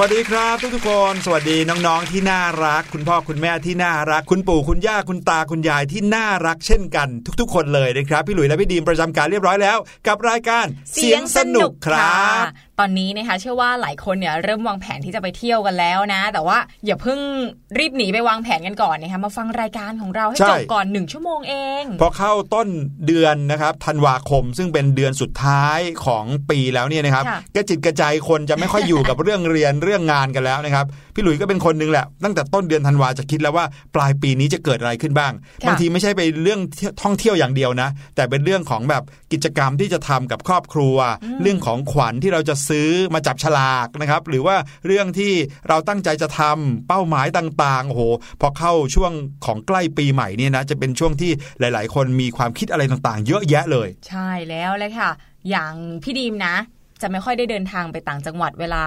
วัสดีครับทุกทุกคน สวัสดีน้องๆที่น่ารัก คุณพ่อคุณแม่ที่น่ารัก คุณปู่คุณย่าคุณตาคุณยายที่น่ารักเช่นกันทุก ๆ คนเลยนะครับ พี่หลุยและพี่ดีมประจำการเรียบร้อยแล้ว กับรายการเสียงสนุกครับ ตอนนี้นะคะเชื่อว่าหลายคนเนี่ยเริ่มวางแผนที่จะไปเที่ยวกันแล้วนะ แต่ว่าอย่าเพิ่งรีบหนีไปวางแผนกันก่อนนะคะมาฟังรายการของเราให้ใช่จบก่อนหนึ่งชั่วโมงเองพอเข้าต้นเดือนนะครับธันวาคมซึ่งเป็นเดือนสุดท้ายของปีแล้วเนี่ยนะครับค่ะกระจิตกระใจคนจะไม่ค่อยอยู่กับเรื่องเรียนเรื่องงานกันแล้วนะครับพี่หลุยก็เป็นคนหนึงแหละตั้งแต่ต้นเดือนธันวาจะคิดแล้วว่าปลายปีนี้จะเกิดอะไรขึ้นบ้างค่ะบางทีไม่ใช่ไปเรื่องเที่ยวท่องเที่ยวอย่างเดียวนะ แต่เป็นเรื่องของแบบกิจกรรมที่จะทำกับครอบครัว เรื่องของขวัญที่เราจะซื้อมาจับฉลากนะครับ หรือว่าเรื่องที่เราตั้งใจจะทำเป้าหมายต่างๆโอ้โหพอเข้าช่วงของใกล้ปีใหม่เนี่ยนะจะเป็นช่วงที่หลาย ๆ คนมีความคิดอะไรต่างๆ เยอะแยะเลย ใช่แล้วเลยค่ะ อย่างพี่ดีมนะ จะไม่ค่อยได้เดินทางไปต่างจังหวัดเวลา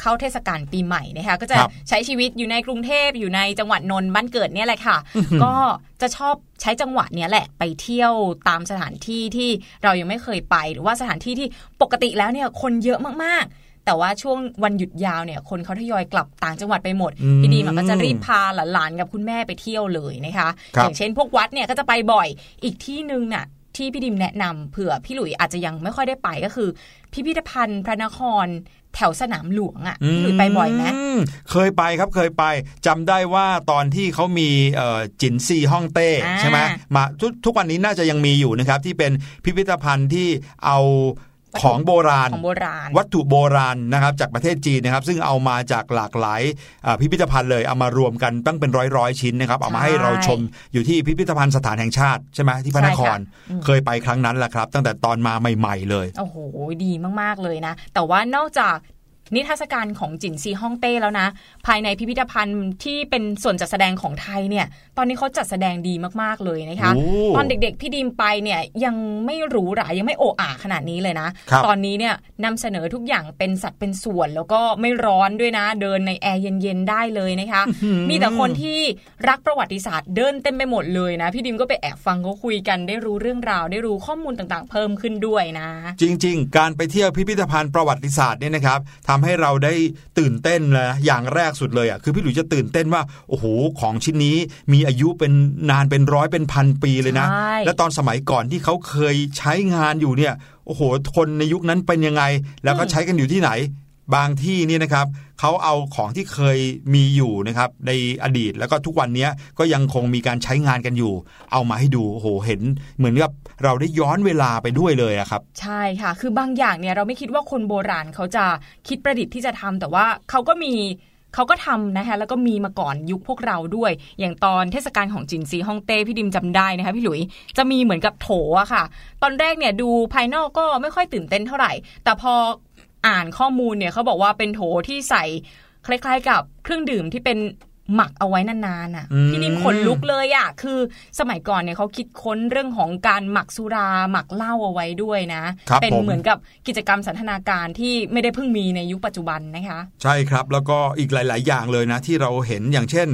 เข้าเทศกาลปีใหม่นะคะก็จะครับใช้ชีวิตอยู่ในกรุงเทพอยู่ในจังหวัดนนท์บ้านเกิดเนี่ยแหละค่ะ ก็จะชอบใช้จังหวะเนี้ยแหละไปเที่ยวตามสถานที่ที่เรายังไม่เคยไป หรือว่าสถานที่ที่ปกติแล้วเนี่ยคนเยอะมากๆ แต่ว่าช่วงวันหยุดยาวเนี่ยคนเขาทยอยกลับต่างจังหวัดไปหมดอืมพี่ดีมก็จะรีบพาหลานๆกับคุณแม่ไปเที่ยวเลยนะคะครับอย่างเช่นพวกวัดเนี่ยก็จะไปบ่อยอีกที่หนึ่งน่ะที่พี่ดิมแนะนำเผื่อพี่หลุยอาจจะยังไม่ค่อยได้ไปก็คือ พิพิธภัณฑ์พระนคร แถวสนามหลวงอะพี่หลุยไปบ่อยไหมมเคยไปครับเคยไปจำได้ว่าตอนที่เขามีเอ่อจินซีฮ่องเต้อ่าใช่ไหมมาทุกทุกวันนี้น่าจะยังมีอยู่นะครับที่เป็นพิพิธภัณฑ์ที่เอา ของโบราณของโบราณ วัตถุโบราณนะครับจากประเทศจีนนะครับ ซึ่งเอามาจากหลากหลายอ่าพิพิธภัณฑ์เลยเอามารวมกันตั้งเป็นร้อยร้อยๆชิ้นนะครับเอามาให้เราชมอยู่ที่พิพิธภัณฑ์สถานแห่งชาติใช่ไหมที่พระนครใช่ค่ะอืมเคยไปครั้งนั้นแหละครับ ตั้งแต่ตอนมาใหม่ ๆ เลยโอ้โหดีมากๆเลยนะ แต่ว่านอกจาก นิทรรศการของจินซีฮ่องเต้แล้วนะ ภายในพิพิธภัณฑ์ที่เป็นส่วนจัดแสดงของไทยเนี่ย ตอนนี้เขาจัดแสดงดีมากๆเลยนะคะโอ้ตอนเด็กๆพี่ดีมไปเนี่ยยังไม่หรูหรายังไม่โออาขนาดนี้เลยนะครับตอนนี้เนี่ยนำเสนอทุกอย่างเป็นสัดเป็นส่วนแล้วก็ไม่ร้อนด้วยนะ เดินในแอร์เย็นๆได้เลยนะคะ มีแต่คนที่รักประวัติศาสตร์เดินเต็มไปหมดเลยนะ พี่ดิมก็ไปแอบฟังเขาคุยกันได้รู้เรื่องราว ได้รู้ข้อมูลต่างๆ เพิ่มขึ้นด้วยนะ จริง ๆ การไปเที่ยวพิพิธภัณฑ์ประวัติศาสตร์เนี่ยนะครับทำให้เราได้ตื่นเต้นนะอย่างแรกสุดเลยอะคือพี่หลุยจะตื่นเต้นว่าโอ้โหของชิ้นนี้มีอายุเป็นนานเป็นร้อยเป็นพันปีเลยนะใช่และตอนสมัยก่อนที่เขาเคยใช้งานอยู่เนี่ยโอ้โหคนในยุคนั้นเป็นยังไง แล้วก็ใช้กันอยู่ที่ไหน บางที่นี่นะครับเขาเอาของที่เคยมีอยู่นะครับในอดีตแล้วก็ทุกวันนี้ก็ยังคงมีการใช้งานกันอยู่ เอามาให้ดูโหเห็นเหมือนกับเราได้ย้อนเวลาไปด้วยเลยอะครับ ใช่ค่ะ คือบางอย่างเนี่ยเราไม่คิดว่าคนโบราณเขาจะคิดประดิษฐ์ที่จะทำแต่ว่าเขาก็มีเขาก็ทำนะคะแล้วก็มีมาก่อนยุคพวกเราด้วย อย่างตอนเทศกาลของจินซีฮ่องเต้พี่ดิมจำได้นะคะพี่หลุยจะมีเหมือนกับโถอะค่ะ ตอนแรกเนี่ยดูภายนอกก็ไม่ค่อยตื่นเต้นเท่าไหร่ แต่พอ อ่านข้อมูลเนี่ยเขาบอกว่าเป็นโถที่ใส่คล้ายๆ กับเครื่องดื่มที่เป็นหมักเอาไว้นานๆอะอืมพี่ดิมขนลุกเลยอะคือสมัยก่อนเนี่ยเขาคิดค้นเรื่องของการหมักสุราหมักเหล้าเอาไว้ด้วยนะครับเป็นผมเหมือนกับกิจกรรมสันทนาการที่ไม่ได้เพิ่งมีในยุคปัจจุบันนะคะ ใช่ครับแล้วก็อีกหลาย ๆ อย่างเลยนะ ที่เราเห็นอย่างเช่น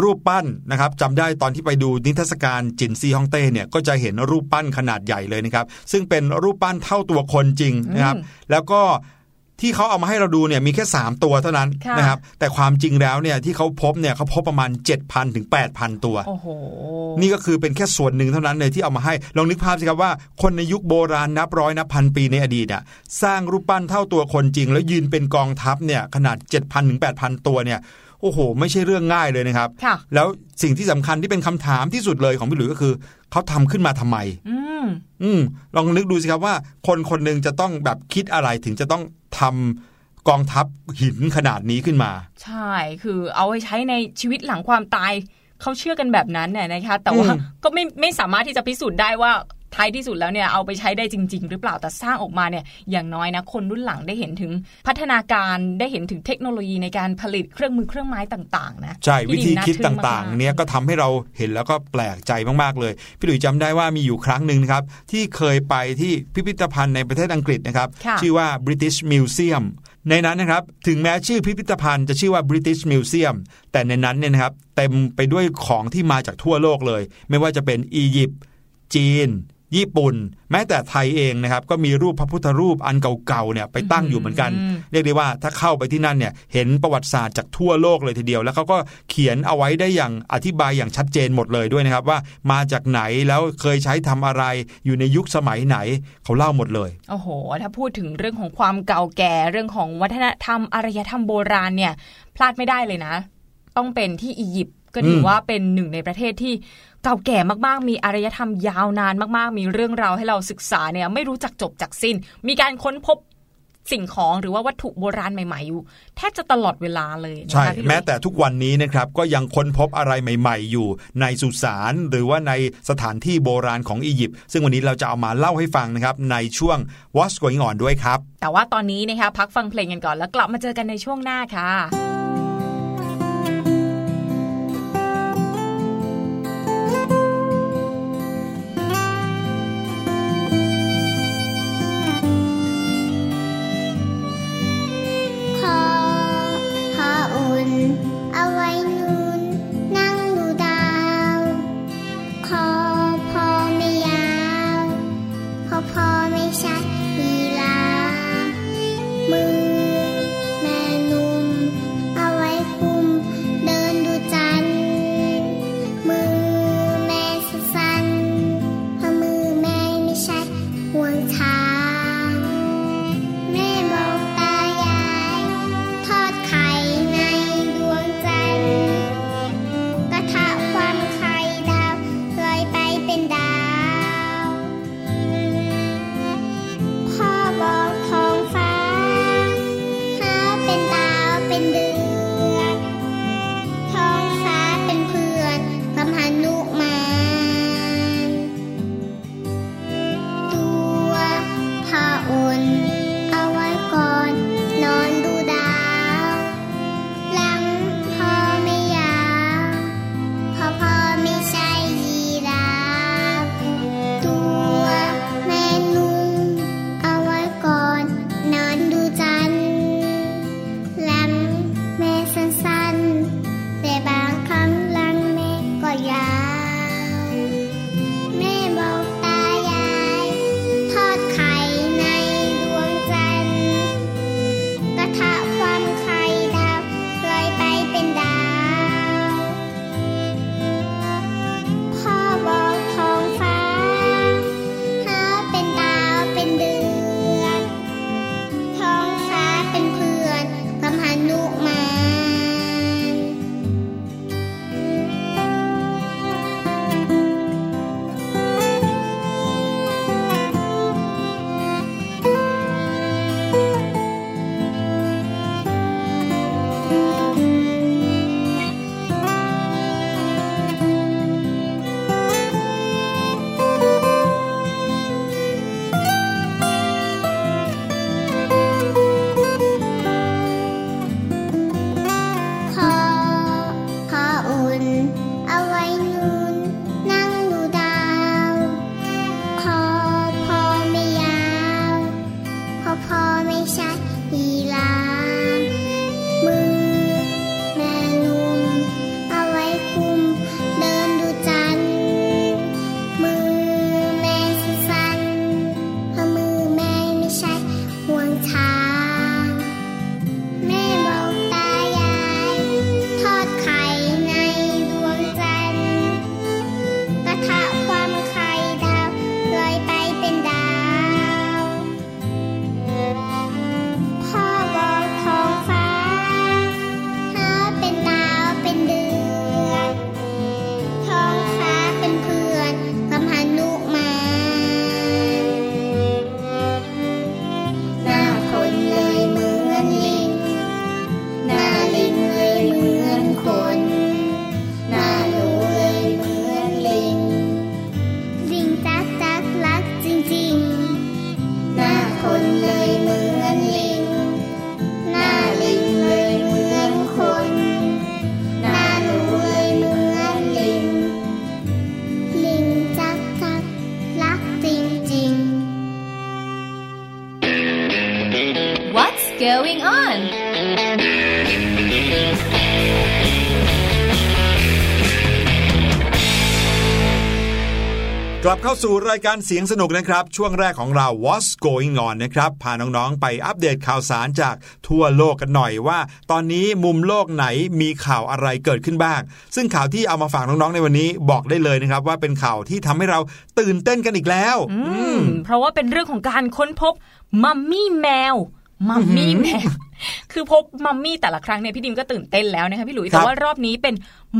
รูปปั้นนะครับจำได้ตอนที่ไปดูนิทรรศการจินซีฮ่องเต้เนี่ยก็จะเห็นรูปปั้นขนาดใหญ่เลยนะครับซึ่งเป็นรูปปั้นเท่าตัวคนจริงนะครับอืมแล้วก็ ที่เขาเอามาให้เราดูเนี่ยมีแค่ 3 ตัวเท่านั้นค่ะนะครับแต่ความจริงแล้วเนี่ยที่เขาพบเนี่ยเขาพบประมาณ 7,000ถึง8,000 ตัวโอ้โหนี่ก็คือเป็นแค่ส่วนหนึ่งเท่านั้นเลยที่เอามาให้ลองนึกภาพสิครับว่าคนในยุคโบราณนับร้อยนับพันปีในอดีตอะสร้างรูปปั้นเท่าตัวคนจริง แล้วยืนเป็นกองทัพเนี่ยขนาด 7,000ถึง8,000 ตัวเนี่ย โอ้โห ไม่ใช่เรื่องง่ายเลยนะครับค่ะแล้วสิ่งที่สำคัญที่เป็นคำถามที่สุดเลยของพี่หลุยก็คือ เขาทำขึ้นมาทำไม อืมอืมลองนึกดูสิครับว่า คนคนหนึ่งจะต้องแบบคิดอะไรถึงจะต้องทำกองทัพหินขนาดนี้ขึ้นมา ใช่คือเอาไว้ใช้ในชีวิตหลังความตายเขาเชื่อกันแบบนั้นเนี่ยนะคะ แต่ว่าอืมก็ไม่ไม่สามารถที่จะพิสูจน์ได้ว่า ท้ายที่สุดแล้วเนี่ยเอาไปใช้ได้จริง ๆ หรือเปล่าแต่สร้างออกมาเนี่ยอย่างน้อยนะคนรุ่นหลังได้เห็นถึงพัฒนาการได้เห็นถึงเทคโนโลยีในการผลิตเครื่องมือเครื่องไม้ต่างๆนะใช่พี่วิธีน่คิดทึ่ตม่างๆๆเนี้ยก็ทำให้เราเห็นแล้วก็แปลกใจมากๆเลย พี่หลุยจำได้ว่ามีอยู่ครั้งหนึ่งนะครับที่เคยไปที่พิพิธภัณฑ์ในประเทศอังกฤษนะครับค่ะชื่อว่า British Museum ในนั้นนะครับถึงแม้ชื่อพิพิธภัณฑ์จะชื่อว่า British Museum แต่ในนั้นเนี่ยนะครับเต็มไปด้วยของที่มาจากทั่วโลกเลย ไม่ว่าจะเป็นอียิปต์จีน ญี่ปุ่น แม้แต่ไทยเองนะครับก็มีรูปพระพุทธรูปอันเก่าๆเนี่ยไปตั้งอยู่เหมือนกันอืมเรียกได้ว่าถ้าเข้าไปที่นั่นเนี่ยเห็นประวัติศาสตร์จากทั่วโลกเลยทีเดียว แล้วเขาก็เขียนเอาไว้ได้อย่างอธิบายอย่างชัดเจนหมดเลยด้วยนะครับว่ามาจากไหนแล้วเคยใช้ทำอะไรอยู่ในยุคสมัยไหนเขาเล่าหมดเลยโอ้โห ถ้าพูดถึงเรื่องของความเก่าแก่เรื่องของวัฒนธรรมอารยธรรมโบราณเนี่ยพลาดไม่ได้เลยนะ ต้องเป็นที่อียิปต์ก็ถืออมว่าเป็นหนึ่งในประเทศที่ เก่าแก่มากๆ มีอารยธรรมยาวนานมากๆ มีเรื่องราวให้เราศึกษาเนี่ยไม่รู้จักจบจากสิ้น มีการค้นพบสิ่งของหรือว่าวัตถุโบราณใหม่ๆอยู่แทบจะตลอดเวลาเลยนะคะใช่พี่หลุยแม้แต่ทุกวันนี้นะครับก็ยังค้นพบอะไรใหม่ ๆ อยู่ในสุสานหรือว่าในสถานที่โบราณของอียิปต์ซึ่งวันนี้เราจะเอามาเล่าให้ฟังนะครับในช่วง What's Going On ด้วยครับ แต่ว่าตอนนี้นะคะพักฟังเพลงกันก่อนแล้วกลับมาเจอกันในช่วงหน้าค่ะ สู่รายการเสียงสนุกนะครับ ช่วงแรกของเรา What's Going On นะครับ พาน้องๆ ไปอัปเดตข่าวสารจากทั่วโลกกันหน่อยว่า ตอนนี้มุมโลกไหนมีข่าวอะไรเกิดขึ้นบ้าง ซึ่งข่าวที่เอามาฝากน้องๆในวันนี้บอกได้เลยนะครับ ว่าเป็นข่าวที่ทำให้เราตื่นเต้นกันอีกแล้ว อืมเพราะว่าเป็นเรื่องของการค้นพบมัมมี่แมว มัมมี่แมวคือพบมัมมี่แต่ละครั้งเนี่ยพี่ดิมก็ตื่นเต้นแล้วนะคะพี่หลุยครัแต่บว่ารอบนี้เป็น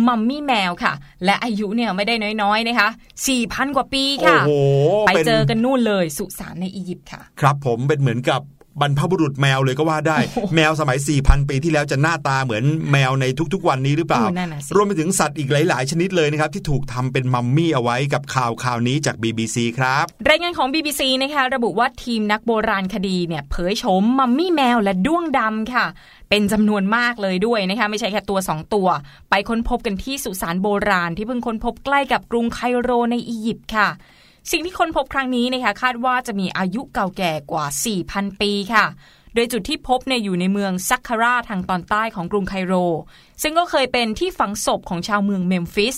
มัมมี่แมวค่ะ และอายุเนี่ยไม่ได้น้อยๆนะคะ4,000กว่าปีค่ะโอ้โหไปป็นเจอกันนู่นเลยสุสานในอียิปต์ค่ะ ครับผมเป็นเหมือนกับ บรรพบุรุษแมวเลยก็ว่าได้ แมวสมัย 4,000 ปีที่แล้วจะหน้าตาเหมือนแมวในทุกๆ วันนี้หรือเปล่าเออนั่นน่ะสิรวมไปถึงสัตว์อีกหลาย ๆ ชนิดเลยนะครับ ที่ถูกทำเป็นมัมมี่เอาไว้กับข่าวข่าวนี้จาก BBC ครับ รายงานของ BBC นะคะระบุว่าทีมนักโบราณคดีเนี่ยเผยโฉมมัมมี่แมวและด้วงดำค่ะ เป็นจำนวนมากเลยด้วยนะคะไม่ใช่แค่ตัว 2 ตัว ไปค้นพบกันที่สุสานโบราณที่เพิ่งค้นพบใกล้กับกรุงไคโรในอียิปต์ค่ะ สิ่งที่ค้นพบครั้งนี้นะคะคาดว่าจะมีอายุเก่าแก่กว่า 4,000 ปีค่ะ โดยจุดที่พบเนี่ยอยู่ในเมืองซักคาราทางตอนใต้ของกรุงไคโร ซึ่งก็เคยเป็นที่ฝังศพของชาวเมืองเมมฟิส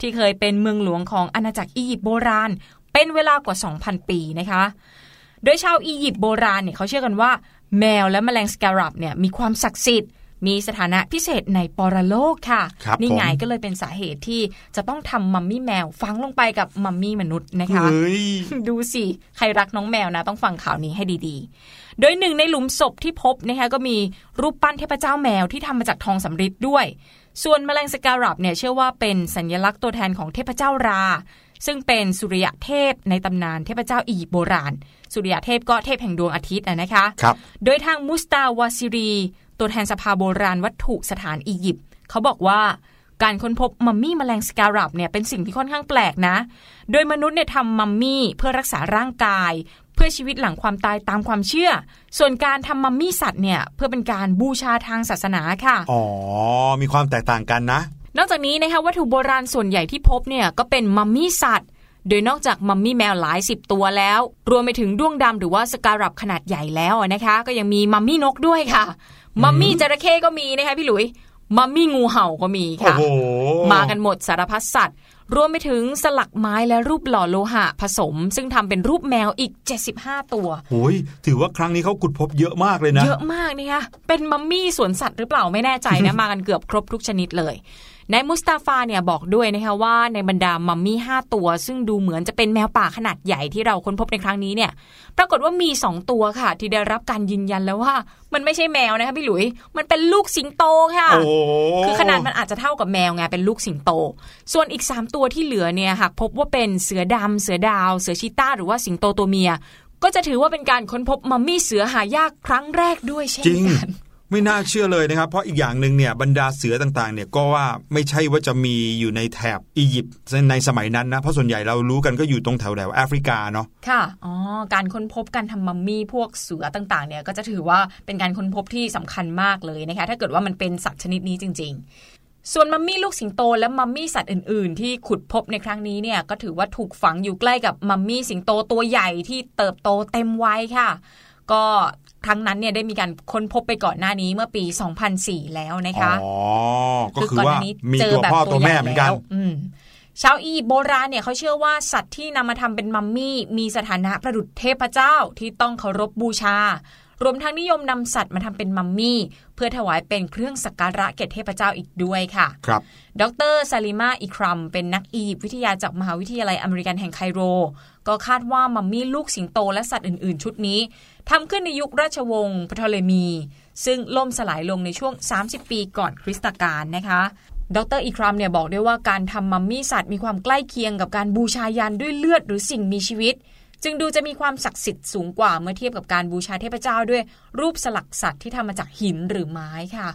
ที่เคยเป็นเมืองหลวงของอาณาจักรอียิปต์โบราณ เป็นเวลากว่า 2,000 ปีนะคะ โดยชาวอียิปต์โบราณเนี่ยเขาเชื่อกันว่า แมวและแมลงสการัปเนี่ยมีความศักดิ์สิทธิ์ มีสถานะพิเศษในปรโลกค่ะครับนี่ไงผมก็เลยเป็นสาเหตุที่จะต้องทำมัมมี่แมวฝังลงไปกับมัมมี่มนุษย์นะคะเฮ้ยดูสิ ใครรักน้องแมวนะ ต้องฟังข่าวนี้ให้ดีๆ โดยหนึ่งในหลุมศพที่พบนะคะก็มีรูปปั้นเทพเจ้าแมวที่ทำมาจากทองสำริดด้วย ส่วนแมลงสการัปเนี่ยเชื่อว่าเป็นสัญลักษณ์ตัวแทนของเทพเจ้าราซึ่งเป็นสุริยะเทพในตำนานเทพเจ้าอียิปต์โบราณ สุริยะเทพก็เทพแห่งดวงอาทิตย์นะนะคะครับโดยทางมุสตาวาซิรี ตัวแทนสภาโบราณวัตถุสถานอียิปต์เขาบอกว่าการค้นพบมัมมี่แมลงสการัปเนี่ยเป็นสิ่งที่ค่อนข้างแปลกนะ โดยมนุษย์เนี่ยทำมัมมี่เพื่อรักษาร่างกาย เพื่อชีวิตหลังความตายตามความเชื่อ ส่วนการทำมัมมี่สัตว์เนี่ยเพื่อเป็นการบูชาทางศาสนาค่ะ อ๋อ มีความแตกต่างกันนะ นอกจากนี้นะคะวัตถุโบราณส่วนใหญ่ที่พบเนี่ยก็เป็นมัมมี่สัตว์โดยนอกจากมัมมี่แมวหลายสิบตัวแล้ว รวมไปถึงด้วงดำหรือว่าสการัปขนาดใหญ่แล้วนะคะ ก็ยังมีมัมมี่นกด้วยค่ะ มัมมี่จระเข้ก็มีนะคะพี่หลุยมัมมี่งูเห่าก็มีโอ้ค่ะโหมากันหมดสารพัดสัตว์ รวมไปถึงสลักไม้และรูปหล่อโลหะผสม ซึ่งทำเป็นรูปแมวอีก 75 ตัวโอ้ยถือว่าครั้งนี้เขาขุดพบเยอะมากเลยนะ เยอะมากนี่ค่ะเป็นมัมมี่สวนสัตว์หรือเปล่าไม่แน่ใจนะ มากันเกือบครบทุกชนิดเลย นายมุสตาฟาเนี่ยบอกด้วยนะคะว่าในบรรดามัมมี่ 5 ตัว ซึ่งดูเหมือนจะเป็นแมวป่าขนาดใหญ่ที่เราค้นพบในครั้งนี้เนี่ย ปรากฏว่ามี 2 ตัวค่ะ ที่ได้รับการยืนยันแล้วว่า มันไม่ใช่แมวนะคะพี่หลุย มันเป็นลูกสิงโตค่ะโอ้โหคือขนาดมันอาจจะเท่ากับแมวไงเป็นลูกสิงโต ส่วนอีก 3 ตัวที่เหลือเนี่ยหากพบว่าเป็นเสือดำเสือดาว เสือชีต้า หรือว่าสิงโตตัวเมียก็จะถือว่าเป็นการค้นพบมัมมี่เสือหายากครั้งแรกด้วยเช่นจริงกัน ไม่น่าเชื่อเลยนะครับ เพราะอีกอย่างหนึ่งเนี่ยบรรดาเสือต่างๆเนี่ยก็ว่าไม่ใช่ว่าจะมีอยู่ในแถบอียิปต์ในสมัยนั้นนะเพราะส่วนใหญ่เรารู้กันก็อยู่ตรงแถวแถวแอฟริกาเนาะค่ะอ๋อการค้นพบการทำมัมมี่พวกเสือต่างๆเนี่ยก็จะถือว่าเป็นการค้นพบที่สำคัญมากเลยนะคะถ้าเกิดว่ามันเป็นสัตว์ชนิดนี้จริง ๆส่วนมัมมี่ลูกสิงโตและมัมมี่สัตว์อื่น ๆ ที่ขุดพบในครั้งนี้เนี่ยก็ถือว่าถูกฝังอยู่ใกล้กับมัมมี่สิงโตตัวใหญ่ที่เติบโตเต็มวัยค่ะ ก็ ครั้งนั้นเนี่ยได้มีการค้นพบไปก่อนหน้านี้เมื่อปี 2004 แล้วนะคะอ๋อก็คือก่นหว่าน้นี้มีเจตัวแบบพ่อตัวแม่เหมือนกันใญ่แล้วอืมชาวอียิปต์โบราณเนี่ยเขาเชื่อว่าสัตว์ที่นำมาทำเป็นมัมมี่ มีสถานะประดุจเทพเจ้าที่ต้องเคารพบูชา รวมทั้งนิยมนำสัตว์มาทำเป็นมัมมี่ เพื่อถวายเป็นเครื่องสักการะแก่เทพเจ้าอีกด้วยค่ะ ครับ ดรซาลิมาอิครัม เป็นนักอียิปต์วิทยาจากมหาวิทยาลัยอเมริกันแห่งไคโร ก็คาดว่ามัมมี่ลูกสิงโตและสัตว์อื่น ๆ ชุดนี้ทำขึ้นในยุคราชวงศ์พทเลมี ซึ่งล่มสลายลงในช่วง 30 ปีก่อนคริสตกาลนะคะดรอิครัมเนี่ยบอกด้วยว่าการทำมัมมี่สัตว์มีความใกล้เคียงกับการบูชายันด้วยเลือดหรือสิ่งมีชีวิต จึงดูจะมีความศักดิ์สิทธิ์สูงกว่าเมื่อเทียบกับการบูชาเทพเจ้าด้วย รูปสลักสัตว์ที่ทำมาจากหินหรือไม้ค่ะ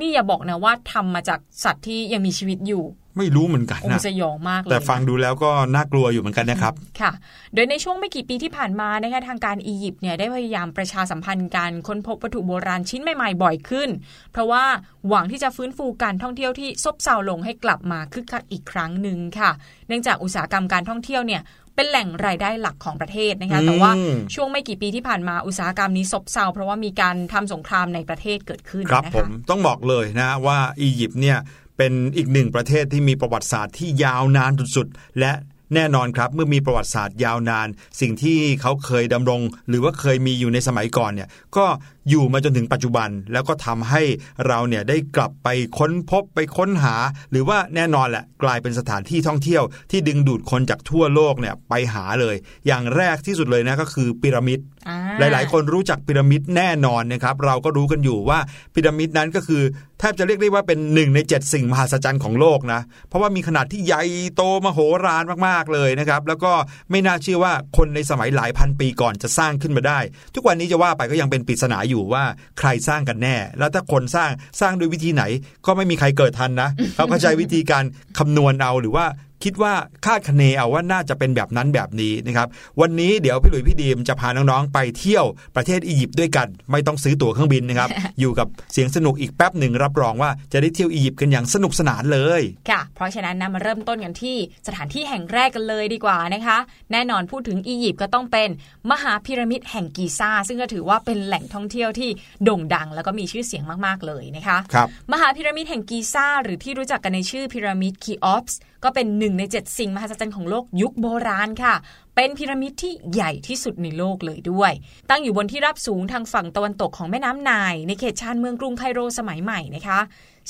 นี่อย่าบอกนะว่าทำมาจากสัตว์ที่ยังมีชีวิตอยู่ ไม่รู้เหมือนกันโอ้นะสยองมากเลยแต่ฟังนะดูแล้วก็น่ากลัวอยู่เหมือนกันนะครับค่ะ โดยในช่วงไม่กี่ปีที่ผ่านมานะคะทางการอียิปต์เนี่ยได้พยายามประชาสัมพันธ์การค้นพบวัตถุโบราณชิ้นใหม่ๆบ่อยขึ้น เพราะว่าหวังที่จะฟื้นฟูการท่องเที่ยวที่ซบเซาลงให้กลับมาคึกคักอีกครั้งหนึ่งค่ะ เนื่องจากอุตสาหกรรมการท่องเที่ยวเนี่ย เป็นแหล่งรายได้หลักของประเทศนะคะอืมแต่ว่าช่วงไม่กี่ปีที่ผ่านมาอุตสาหกรรมนี้ซบเซาเพราะว่ามีการทำสงครามในประเทศเกิดขึ้นครับนะผคะมต้องบอกเลยนะว่าอียิปต์เนี่ยเป็นอีกหนึ่งประเทศที่มีประวัติศาสตร์ที่ยาวนานสุดๆและแน่นอนครับ เมื่อมีประวัติศาสตร์ยาวนาน สิ่งที่เขาเคยดำรง หรือว่าเคยมีอยู่ในสมัยก่อนเนี่ยก็ อยู่มาจนถึงปัจจุบัน แล้วก็ทำให้เราเนี่ยได้กลับไปค้นพบไปค้นหา หรือว่าแน่นอนแหละกลายเป็นสถานที่ท่องเที่ยวที่ดึงดูดคนจากทั่วโลกเนี่ยไปหาเลย อย่างแรกที่สุดเลยนะก็คือพีระมิดอ่หลาย ๆ คนรู้จักพีระมิดแน่นอนนะครับเราก็รู้กันอยู่ว่าพีระมิดนั้นก็คือแทบจะเรียกได้ว่าเป็นหนึ่งในเจ็ดสิ่งมหัศจรรย์ของโลกนะเพราะว่ามีขนาดที่ใหญ่โตมโหฬารมากๆเลยนะครับแล้วก็ไม่น่าเชื่อว่าคนในสมัยหลายพันปีก่อนจะสร้างขึ้นมาได้ ทุกวันนี้จะว่าไปก็ยังเป็นปริศนาอยู่ว่าใครสร้างกันแน่ แล้วถ้าคนสร้างสร้างด้วยวิธีไหนก็ไม่มีใครเกิดทันนะเขาก็ใช้วิธีการคำนวณเอาหรือว่า คิดว่าคาดคะเนเอาว่าน่าจะเป็นแบบนั้นแบบนี้นะครับวันนี้เดี๋ยวพี่หลุยส์พี่ดีมจะพาน้องๆไปเที่ยวประเทศอียิปต์ด้วยกัน ไม่ต้องซื้อตั๋วเครื่องบินนะครับ อยู่กับเสียงสนุกอีกแป๊บหนึ่งรับรองว่าจะได้เที่ยวอียิปต์กันอย่างสนุกสนานเลยค่ะ เพราะฉะนั้นนะมาเริ่มต้นกันที่สถานที่แห่งแรกกันเลยดีกว่านะคะ แน่นอนพูดถึงอียิปต์ก็ต้องเป็นมหาพีระมิดแห่งกีซ่า ซึ่งก็ถือว่าเป็นแหล่งท่องเที่ยวที่โด่งดัง แล้วก็มีชื่อเสียงมากๆเลยนะคะครับมหาพีระมิดแห่งกีซ่าหรือที่รู้จักกันในชื่อพีระมิดคีออฟส์ ก็เป็นหนึ่งในเจ็ดสิ่งมหัศจรรย์ของโลกยุคโบราณค่ะ เป็นพีระมิดที่ใหญ่ที่สุดในโลกเลยด้วย ตั้งอยู่บนที่ราบสูงทางฝั่งตะวันตกของแม่น้ำไนายในเขตชานเมืองกรุงไคโรสมัยใหม่นะคะ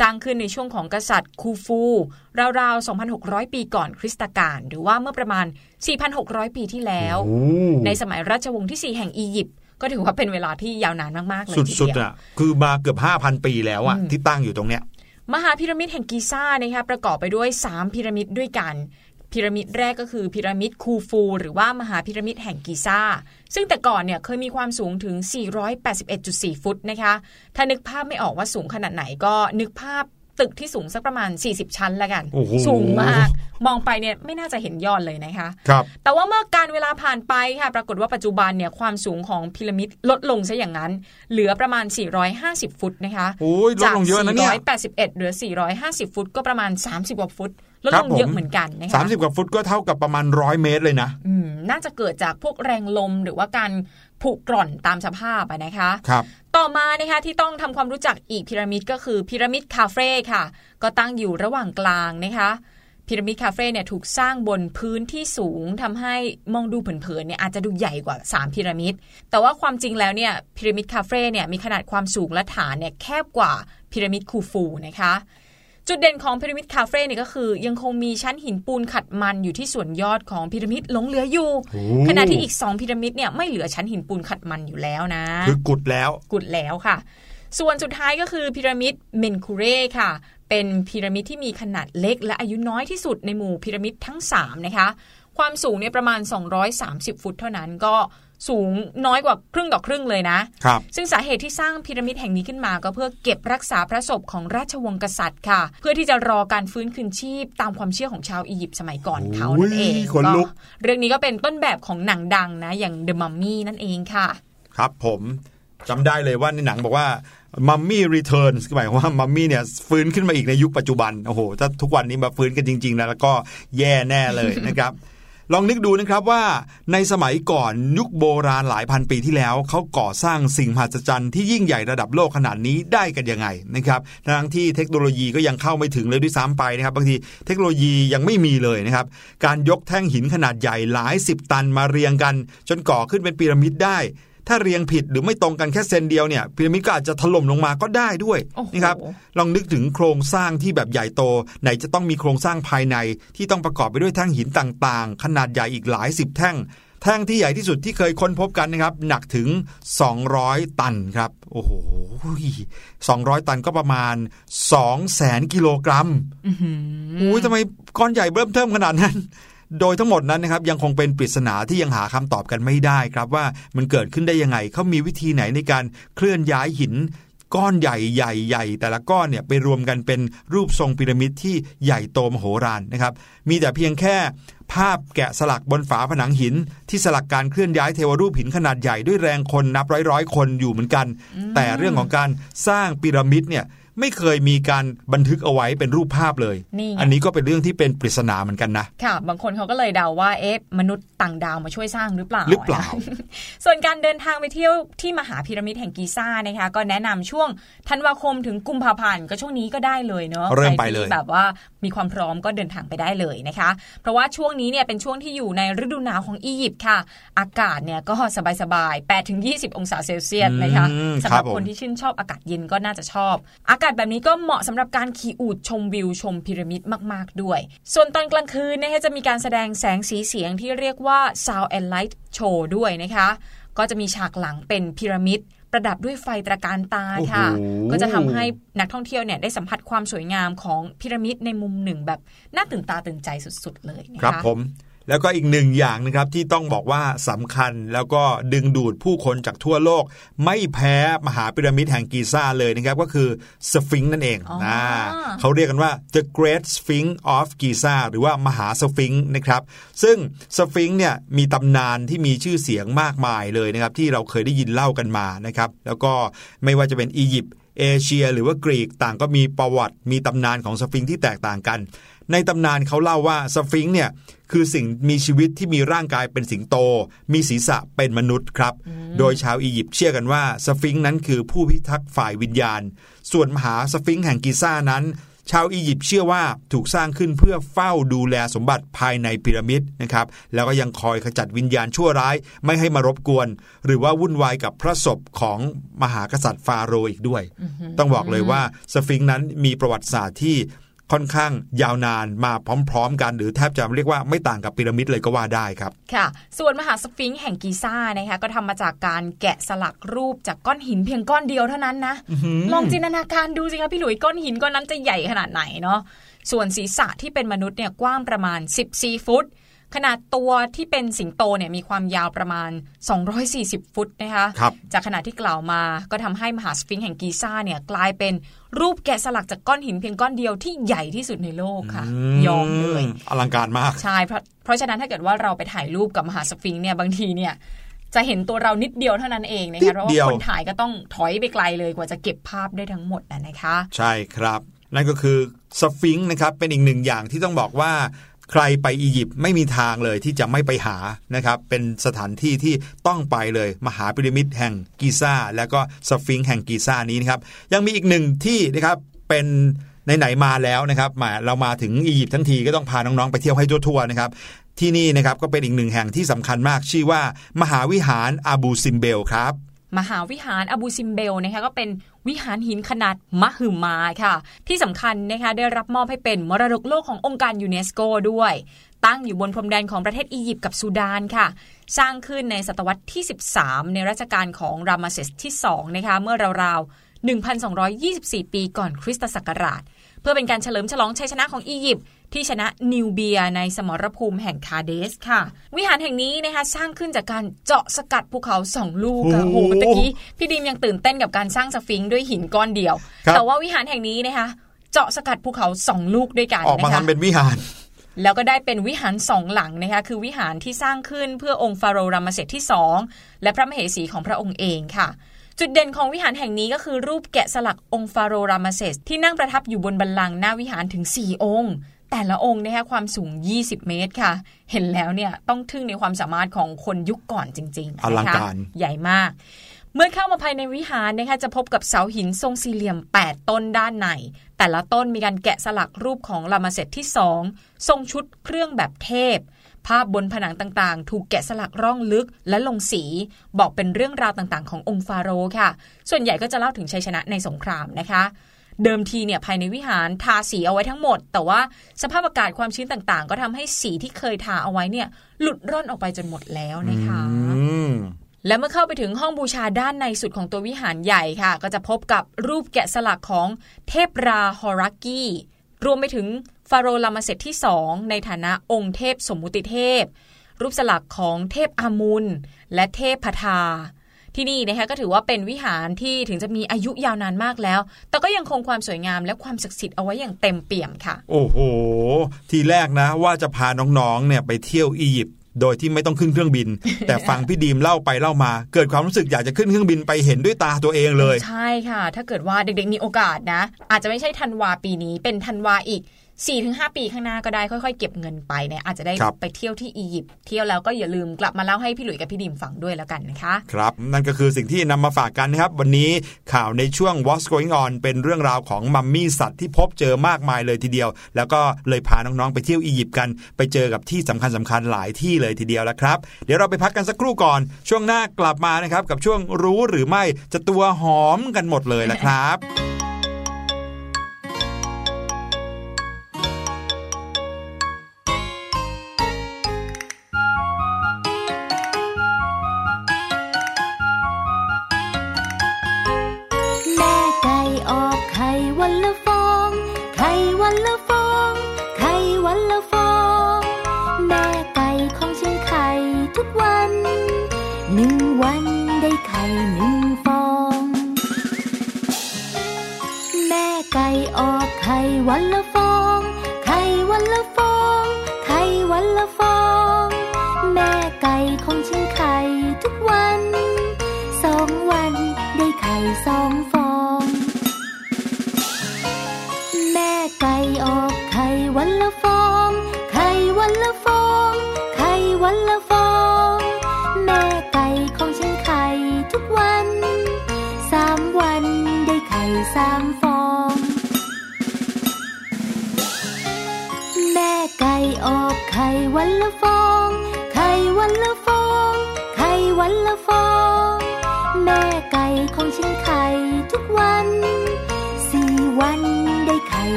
สร้างขึ้นในช่วงของกษัตริย์คูฟู ราวๆ 2,600 ปีก่อนคริสตกาลหรือว่าเมื่อประมาณ 4,600 ปีที่แล้ว ในสมัยราชวงศ์ที่ 4 แห่งอียิปต์ก็ถือว่าเป็นเวลาที่ยาวนานมากๆเลยทีสุดเดียวๆอะคือมาเกือบ 5,000 ปีแล้วอะที่ตั้งอยู่ตรงเนี้ย มหาพีระมิดแห่งกิซ่านะคะประกอบไปด้วย 3พีระมิดด้วยกันพีระมิดแรกก็คือพีระมิดคูฟู หรือว่ามหาพีระมิดแห่งกิซ่า ซึ่งแต่ก่อนเนี่ยเคยมีความสูงถึง 481.4 ฟุตนะคะ ถ้านึกภาพไม่ออกว่าสูงขนาดไหนก็นึกภาพ ตึกที่สูงสักประมาณ 40 ชั้นละกันโอ้โหสูงมาก มองไปเนี่ยไม่น่าจะเห็นยอดเลยนะคะครับแต่ว่าเมื่อการเวลาผ่านไปค่ะ ปรากฏว่าปัจจุบันเนี่ยความสูงของพีระมิดลดลงซะอย่างนั้น เหลือประมาณ 450 ฟุตนะคะโอ้ยลดลงเยอะนะเนี่ยจาก481เหลือ 450 ฟุต ก็ประมาณ 30 กว่าฟุตลดครัลบงผมเยอะเหมือนกันนะคะ30กว่าฟุตก็เท่ากับประมาณร้อยเมตรเลยนะ อืม น่าจะเกิดจากพวกแรงลมหรือว่าการผุกร่อนตามสภาพอะนะคะ ครับ ต่อมานะคะที่ต้องทำความรู้จักอีกพีระมิดก็คือพีระมิดคาเฟ่ค่ะ ก็ตั้งอยู่ระหว่างกลางนะคะพีระมิดคาเฟ่เนี่ยถูกสร้างบนพื้นที่สูงทำให้มองดูเผินๆเนี่ยอาจจะดูใหญ่กว่า 3พีระมิดแต่ว่าความจริงแล้วเนี่ยพีระมิดคาเฟ่เนี่ยมีขนาดความสูงและฐานเนี่ยแคบกว่าพีระมิดคูฟูนะคะ จุดเด่นของพีระมิดคาเฟ่เนี่ยก็คือ ยังคงมีชั้นหินปูนขัดมันอยู่ที่ส่วนยอดของพีระมิดหลงเหลืออยู่โอ้ขณะที่อีก 2พีระมิดเนี่ยไม่เหลือชั้นหินปูนขัดมันอยู่แล้วนะ คือกุดแล้วกุดแล้วค่ะ ส่วนสุดท้ายก็คือพีระมิดเมนคูเร่ค่ะ เป็นพีระมิดที่มีขนาดเล็ก และอายุน้อยที่สุดในหมู่พีระมิดทั้ง 3 นะคะ ความสูงเนี่ยประมาณ 230 ฟุตเท่านั้นก็ สูงน้อยกว่าครึ่งต่อครึ่งเลยนะครับซึ่งสาเหตุที่สร้างพีระมิดแห่งนี้ขึ้นมา ก็เพื่อเก็บรักษาพระศพของราชวงศ์กษัตริย์ค่ะ เพื่อที่จะรอการฟื้นคืนชีพตามความเชื่อของชาวอียิปต์สมัยก่อนเขานั่นเองโอ้ยขนลุกเรื่องนี้ก็เป็นต้นแบบของหนังดังนะ อย่าง The Mummy นั่นเองค่ะ ครับผมจำได้เลยว่าในหนังบอกว่ามัมมี่รีเทิร์นหมายความว่ามัมมี่เนี่ยฟื้นขึ้นมาอีกในยุคปัจจุบัน โอ้โห ถ้าทุกวันนี้มาฟื้นกันจริง ๆ นะ แล้วก็แย่แน่เลยนะครับ ลองนึกดูนะครับว่าในสมัยก่อนยุคโบราณหลายพันปีที่แล้ว เขาก่อสร้างสิ่งมหัศจรรย์ที่ยิ่งใหญ่ระดับโลกขนาดนี้ได้กันยังไงนะครับทั้งที่เทคโนโลยีก็ยังเข้าไม่ถึงเลยด้วยซ้ำไปนะครับบางทีเทคโนโลยียังไม่มีเลยนะครับการยกแท่งหินขนาดใหญ่หลายสิบตันมาเรียงกัน จนก่อขึ้นเป็นพีระมิดได้ ถ้าเรียงผิดหรือไม่ตรงกันแค่เซนเดียวเนี่ยพีระมิดก็อาจจะถล่มลงมาก็ได้ด้วยโอ้โหนะครับลองนึกถึงโครงสร้างที่แบบใหญ่โต ไหนจะต้องมีโครงสร้างภายในที่ต้องประกอบไปด้วยแท่งหินต่างๆ ขนาดใหญ่อีกหลายสิบแท่งแท่งที่ใหญ่ที่สุดที่เคยค้นพบกันนะครับ หนักถึง 200 ตันครับ โอ้โห 200 ตันก็ประมาณ2แสนกิโลกรัมอุ้ยทำไมก้อนใหญ่เบิ่มเทิมขนาดนั้น โดยทั้งหมดนั้นนะครับยังคงเป็นปริศนาที่ยังหาคำตอบกันไม่ได้ครับว่ามันเกิดขึ้นได้ยังไงเขามีวิธีไหนในการเคลื่อนย้ายหินก้อนใหญ่ใหญ่ใหญ่แต่ละก้อนเนี่ยไปรวมกันเป็นรูปทรงพีระมิดที่ใหญ่โตมโหฬารนะครับ มีแต่เพียงแค่ภาพแกะสลักบนฝาผนังหิน ที่สลักการเคลื่อนย้ายเทวรูปหินขนาดใหญ่ด้วยแรงคนนับร้อยร้อยๆคนอยู่เหมือนกัน แต่เรื่องของการสร้างพีระมิดเนี่ย ไม่เคยมีการบันทึกเอาไว้เป็นรูปภาพเลยนี่ไงอันนี้ก็เป็นเรื่องที่เป็นปริศนาเหมือนกันนะ ค่ะ บางคนเขาก็เลยเดาว่า เอ๊ะ มนุษย์ต่างดาวมาช่วยสร้างหรือเปล่า หรือเปล่า ส่วนการเดินทางไปเที่ยวที่มหาพีระมิดแห่งกีซ่านะคะ ก็แนะนำช่วงธันวาคมถึงกุมภาพันธ์ก็ช่วงนี้ก็ได้เลยเนาะ เริ่มไปใคที่เลย แบบว่ามีความพร้อมก็เดินทางไปได้เลยนะคะ เพราะว่าช่วงนี้เนี่ยเป็นช่วงที่อยู่ในฤดูหนาวของอียิปต์ค่ะ อากาศเนี่ยก็สบายๆ8ถึง20 องศาเซลเซียสนะคะอืมสำหรับผมคนที่ชื่นชอบอากาศเย็นก็น่าจะชอบอากาศแบบนี้ก็เหมาะสำหรับการขี่อูฐชมวิวชมพีระมิดมาก ๆ ด้วย ส่วนตอนกลางคืนนะคะจะมีการแสดงแสงสีเสียงที่เรียกว่า Sound and Light Show ด้วยนะคะ ก็จะมีฉากหลังเป็นพีระมิดประดับด้วยไฟตระการตาค่ะโอ้โหก็จะทำให้นักท่องเที่ยวเนี่ยได้สัมผัสความสวยงามของพีระมิดในมุมหนึ่งแบบน่าตื่นตาตื่นใจสุด ๆ เลยนะคะครับผม แล้วก็อีกหนึ่งอย่างนะครับที่ต้องบอกว่าสำคัญแล้วก็ดึงดูดผู้คนจากทั่วโลก ไม่แพ้มหาพีระมิดแห่งกิซ่าเลยนะครับก็คือสฟิงค์นั่นเองอ๋อนะเขาเรียกกันว่า the Great Sphinx of Giza หรือว่ามหาสฟิงค์นะครับ ซึ่งสฟิงค์เนี่ยมีตำนานที่มีชื่อเสียงมากมายเลยนะครับที่เราเคยได้ยินเล่ากันมานะครับ แล้วก็ไม่ว่าจะเป็นอียิปต์เอเชียหรือว่ากรีกต่างก็มีประวัติมีตำนานของสฟิงค์ที่แตกต่างกัน ในตำนานเขาเล่าว่าสฟิงค์เนี่ยคือสิ่งมีชีวิตที่มีร่างกายเป็นสิงโต มีศีรษะเป็นมนุษย์ครับ โดยชาวอียิปต์เชื่อกันว่าสฟิงค์นั้นคือผู้พิทักษ์ฝ่ายวิญญาณ ส่วนมหาสฟิงค์แห่งกิซ่านั้น ชาวอียิปต์เชื่อว่าถูกสร้างขึ้นเพื่อเฝ้าดูแลสมบัติภายในพีระมิดนะครับ แล้วก็ยังคอยขจัดวิญญาณชั่วร้าย ไม่ให้มารบกวน หรือว่าวุ่นวายกับพระศพของมหากษัตริย์ฟาโรห์อีกด้วย ต้องบอกเลยว่าสฟิงค์นั้นมีประวัติศาสตร์ที่ ค่อนข้างยาวนานมาพร้อม ๆ กัน หรือแทบจะเรียกว่าไม่ต่างกับพีระมิดเลยก็ว่าได้ครับ ค่ะ ส่วนมหาสฟิงค์แห่งกีซ่านะคะก็ทำมาจากการแกะสลักรูปจากก้อนหินเพียงก้อนเดียวเท่านั้นนะลองจินตนาการดูสิคะพี่หลุยก้อนหินก้อนนั้นจะใหญ่ขนาดไหนเนาะส่วนศีรษะที่เป็นมนุษย์เนี่ยกว้างประมาณ 14 ฟุต ขนาดตัวที่เป็นสิงโตเนี่ยมีความยาวประมาณ 240 ฟุตนะคะครับจากขนาดที่กล่าวมาก็ทำให้มหาสฟิงค์แห่งกีซ่าเนี่ยกลายเป็นรูปแกะสลักจากก้อนหินเพียงก้อนเดียวที่ใหญ่ที่สุดในโลกค่ะ ยอมเลยอลังการมากใช่เพราะเพราะฉะนั้นถ้าเกิดว่าเราไปถ่ายรูปกับมหาสฟิงค์เนี่ยบางทีเนี่ยจะเห็นตัวเรานิดเดียวเท่านั้นเองนะนิคะดเพราะว่าเดียวคนถ่ายก็ต้องถอยไปไกลเลยกว่าจะเก็บภาพได้ทั้งหมดนะนะคะ ใช่ครับ นั่นก็คือสฟิงค์นะครับเป็นอีกหนึ่งอย่างที่ต้องบอกว่า ใครไปอียิปต์ไม่มีทางเลยที่จะไม่ไปหานะครับ เป็นสถานที่ที่ต้องไปเลยมหาพีระมิดแห่งกิซ่า แล้วก็สฟิงค์แห่งกิซ่านี้นะครับ ยังมีอีกหนึ่งที่นะครับเป็นไหนๆมาแล้วนะครับมาเรามาถึงอียิปต์ทั้งทีก็ต้องพาน้องๆไปเที่ยวให้ทั่วๆนะครับที่นี่นะครับก็เป็นอีกหนึ่งแห่งที่สำคัญมากชื่อว่า มหาวิหารอาบูซิมเบลครับ มหาวิหารอบูซิมเบลนะคะก็เป็นวิหารหินขนาดมหึมาค่ะ ที่สำคัญนะคะได้รับมอบให้เป็นมรดกโลกขององค์การยูเนสโกด้วย ตั้งอยู่บนพรมแดนของประเทศอียิปต์กับซูดานค่ะ สร้างขึ้นในศตวรรษที่ 13 ในรัชกาลของรามเซสที่2นะคะเมื่อราวๆ 1,224 ปีก่อนคริสตศักราช เพื่อเป็นการเฉลิมฉลองชัยชนะของอียิปต์ ที่ชนะนิวเบียในสมรภูมิแห่งคาเดสค่ะ วิหารแห่งนี้นะคะสร้างขึ้นจากการเจาะสกัดภูเขาสองลูกค่ะโอ้โอ้โหโหตะกี้พี่ดิมยังตื่นเต้นกับการสร้างสฟิงค์ด้วยหินก้อนเดียวครับแต่ว่าวิหารแห่งนี้นะคะเจาะสกัดภูเขาสองลูกด้วยกันออกมานะคะทำเป็นวิหารแล้วก็ได้เป็นวิหารสองหลังนะคะคือวิหารที่สร้างขึ้นเพื่อองค์ฟาโรห์รามเซสที่สองและพระมเหสีของพระองค์เองค่ะ จุดเด่นของวิหารแห่งนี้ก็คือรูปแกะสลักองค์ฟาโรห์รามเซสที่นั่งประทับอยู่บนบัลลังก์หน้าวิหารถึง 4 องค์ แต่ละองค์นะคะความสูง 20 เมตรค่ะ เห็นแล้วเนี่ยต้องทึ่งในความสามารถของคนยุคก่อนจริงๆอลังนะคะการใหญ่มากเมื่อเข้ามาภายในวิหารนะคะจะพบกับเสาหินทรงสี่เหลี่ยม 8 ต้นด้านใน แต่ละต้นมีการแกะสลักรูปของลามาเซตที่สองทรงชุดเครื่องแบบเทพ ภาพบนผนังต่างๆ ถูกแกะสลักร่องลึกและลงสี บอกเป็นเรื่องราวต่างๆ ขององค์ฟาโรห์ค่ะ ส่วนใหญ่ก็จะเล่าถึงชัยชนะในสงครามนะคะ เดิมทีเนี่ยภายในวิหารทาสีเอาไว้ทั้งหมด แต่ว่าสภาพอากาศความชื้นต่างๆ ก็ทำให้สีที่เคยทาเอาไว้เนี่ย หลุดร่อนออกไปจนหมดแล้วนะคะและเมื่อเข้าไปถึงห้องบูชาด้านในสุดของตัววิหารใหญ่ค่ะ ก็จะพบกับรูปแกะสลักของเทพราฮอรักกีรวมไปถึงฟาโรห์ลามาเซตที่สองในฐานะองค์เทพสมมุติเทพ รูปสลักของเทพอามุนและเทพพทา ที่นี่นะคะก็ถือว่าเป็นวิหารที่ถึงจะมีอายุยาวนานมากแล้ว แต่ก็ยังคงความสวยงามและความศักดิ์สิทธิ์เอาไว้อย่างเต็มเปี่ยมค่ะ โอ้โห ทีแรกนะว่าจะพาน้องๆเนี่ยไปเที่ยวอียิปต์โดยที่ไม่ต้องขึ้นเครื่องบิน แต่ฟังพี่ดีมเล่าไปเล่ามา เกิดความรู้สึกอยากจะขึ้นเครื่องบินไปเห็นด้วยตาตัวเองเลย ใช่ค่ะ ถ้าเกิดว่าเด็กๆมีโอกาสนะ อาจจะไม่ใช่ธันวาปีนี้เป็นธันวาอีก สี่ถึงห้าปีข้างหน้าก็ได้ค่อยๆ เก็บเงินไปเนี่ยอาจจะได้ไปเที่ยวที่อียิปต์เที่ยวแล้วก็อย่าลืมกลับมาเล่าให้พี่หลุยกับพี่ดิมฟังด้วยแล้วกันนะคะครับ นั่นก็คือสิ่งที่นำมาฝากกันนะครับ วันนี้ข่าวในช่วง What's Going On เป็นเรื่องราวของมัมมี่สัตว์ที่พบเจอมากมายเลยทีเดียว แล้วก็เลยพาน้องๆไปเที่ยวอียิปต์กัน ไปเจอกับที่สำคัญสำคัญหลายที่เลยทีเดียวแล้วครับ เดี๋ยวเราไปพักกันสักครู่ก่อน ช่วงหน้ากลับมานะครับกับช่วงรู้หรือไม่จะตัวหอมกันหมดเลยแล้วครับ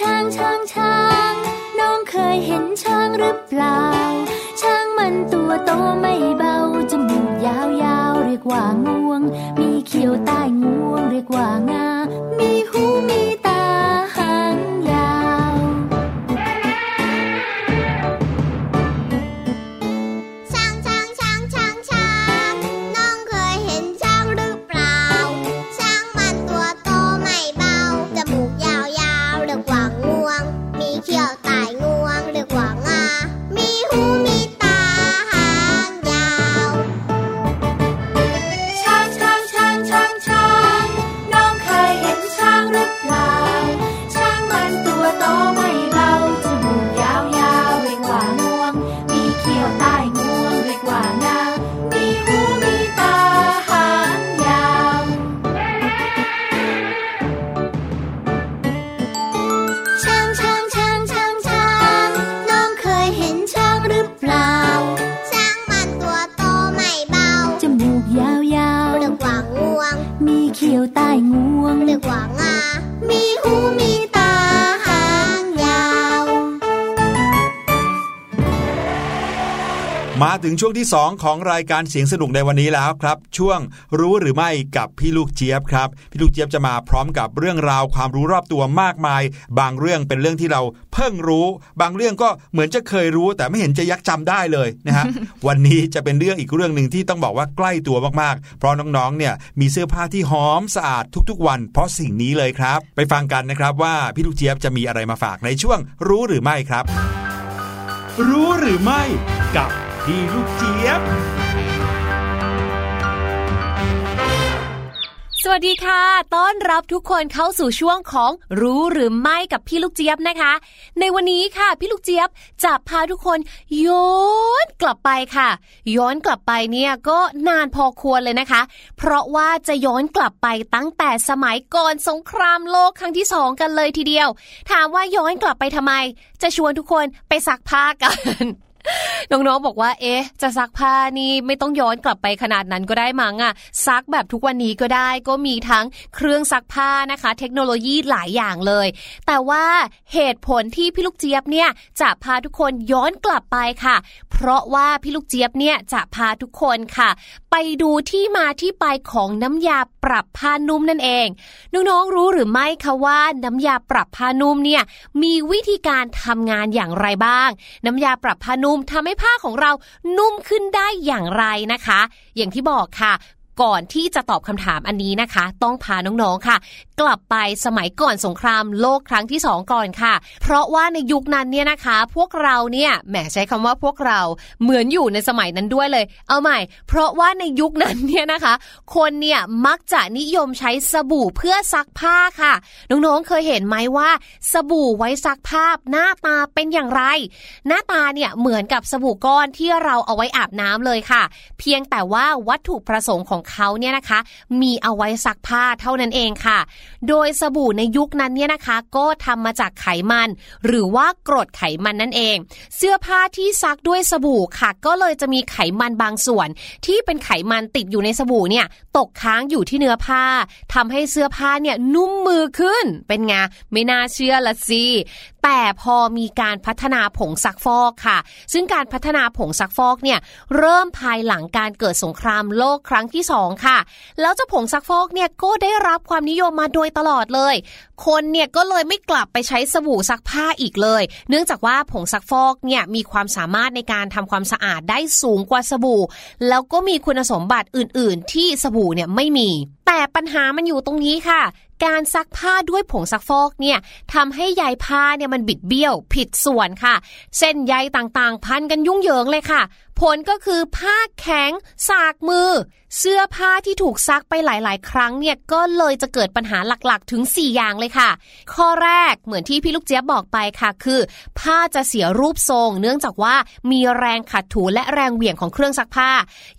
ช้างช้างช้างน้องเคยเห็นช้างหรือเปล่า ช้างมันตัวโตไม่เบา ช่วงที่ 2 ของรายการเสียงสนุกในวันนี้แล้วครับ ช่วงรู้หรือไม่กับพี่ลูกเจี๊ยบครับ พี่ลูกเจี๊ยบจะมาพร้อมกับเรื่องราวความรู้รอบตัวมากมาย บางเรื่องเป็นเรื่องที่เราเพิ่งรู้ บางเรื่องก็เหมือนจะเคยรู้ แต่ไม่เห็นจะยักจำได้เลยนะฮะวันนี้จะเป็นเรื่องอีกเรื่องหนึ่งที่ต้องบอกว่าใกล้ตัวมากๆ เพราะน้องๆเนี่ยมีเสื้อผ้าที่หอมสะอาดทุกๆ วัน เพราะสิ่งนี้เลยครับ ไปฟังกันนะครับว่าพี่ลูกเจี๊ยบจะมีอะไรมาฝากในช่วงรู้หรือไม่ครับ รู้หรือไม่กับ พี่ลูกเจี๊ยบ สวัสดีค่ะ ต้อนรับทุกคนเข้าสู่ช่วงของรู้หรือไม่กับพี่ลูกเจี๊ยบนะคะ ในวันนี้ค่ะพี่ลูกเจี๊ยบจะพาทุกคนย้อนกลับไปค่ะ ย้อนกลับไปเนี่ยก็นานพอควรเลยนะคะ เพราะว่าจะย้อนกลับไปตั้งแต่สมัยก่อนสงครามโลกครั้งที่สองกันเลยทีเดียว ถามว่าย้อนกลับไปทำไม จะชวนทุกคนไปซักผ้ากัน น้องๆบอกว่า เอ๊ะ จะซักผ้านี่ไม่ต้องย้อนกลับไปขนาดนั้นก็ได้มั้งอะซักแบบทุกวันนี้ก็ได้ก็มีทั้งเครื่องซักผ้านะคะ เทคโนโลยีหลายอย่างเลย แต่ว่าเหตุผลที่พี่ลูกเจี๊ยบเนี่ยจะพาทุกคนย้อนกลับไปค่ะ เพราะว่าพี่ลูกเจี๊ยบเนี่ยจะพาทุกคนค่ะ ไปดูที่มาที่ไปของน้ำยาปรับผ้านุ่มนั่นเองน้องๆรู้หรือไม่คะว่าน้ำยาปรับผ้านุ่มเนี่ยมีวิธีการทำงานอย่างไรบ้าง น้ำยาปรับผ้านุ่มทำให้ผ้าของเรานุ่มขึ้นได้อย่างไรนะคะ อย่างที่บอกค่ะ ก่อนที่จะตอบคำถามอันนี้นะคะ ต้องพาน้องๆค่ะ กลับไปสมัยก่อนสงครามโลกครั้งที่สองก่อนค่ะ เพราะว่าในยุคนั้นเนี่ยนะคะ พวกเราเนี่ยแหมใช้คำว่าพวกเราเหมือนอยู่ในสมัยนั้นด้วยเลย เอาใหม่ เพราะว่าในยุคนั้นเนี่ยนะคะ คนเนี่ยมักจะนิยมใช้สบู่เพื่อซักผ้าค่ะ น้องๆเคยเห็นไหมว่า สบู่ไว้ซักผ้าหน้าตาเป็นอย่างไร หน้าตาเนี่ยเหมือนกับสบู่ก้อนที่เราเอาไว้อาบน้ำเลยค่ะ เพียงแต่ว่าวัตถุประสงค์ของเขาเนี่ยนะคะ มีเอาไว้ซักผ้าเท่านั้นเองค่ะ โดยสบู่ในยุคนั้นเนี่ยนะคะ ก็ทำมาจากไขมัน หรือว่ากรดไขมันนั่นเอง เสื้อผ้าที่ซักด้วยสบู่ค่ะ ก็เลยจะมีไขมันบางส่วน ที่เป็นไขมันติดอยู่ในสบู่เนี่ยตกค้างอยู่ที่เนื้อผ้าทำให้เสื้อผ้าเนี่ยนุ่มมือขึ้นเป็นไงไม่น่าเชื่อละสิแต่พอมีการพัฒนาผงซักฟอกค่ะ ซึ่งการพัฒนาผงซักฟอกเนี่ยเริ่มภายหลังการเกิดสงครามโลกครั้งที่ส2 ค่ะ แล้วเจ้าผงซักฟอกเนี่ยก็ได้รับความนิยมมาโดยตลอดเลย คนเนี่ยก็เลยไม่กลับไปใช้สบู่ซักผ้าอีกเลย เนื่องจากว่าผงซักฟอกเนี่ยมีความสามารถในการทำความสะอาดได้สูงกว่าสบู่ แล้วก็มีคุณสมบัติอื่น ๆ ที่สบู่เนี่ยไม่มี แต่ปัญหามันอยู่ตรงนี้ค่ะ การซักผ้าด้วยผงซักฟอกเนี่ยทำให้ใยผ้าเนี่ยมันบิดเบี้ยว ผิดส่วนค่ะ เส้นใยต่างๆ พันกันยุ่งเหยิงเลยค่ะ ผลก็คือผ้าแข็ง สากมือ เสื้อผ้าที่ถูกซักไปหลาย ๆ ครั้งเนี่ยก็เลยจะเกิดปัญหาหลักๆ ถึง 4 อย่างเลยค่ะ ข้อแรกเหมือนที่พี่ลูกเจี๊ยบบอกไปค่ะ คือ ผ้าจะเสียรูปทรง เนื่องจากว่ามีแรงขัดถูและแรงเหวี่ยงของเครื่องซักผ้า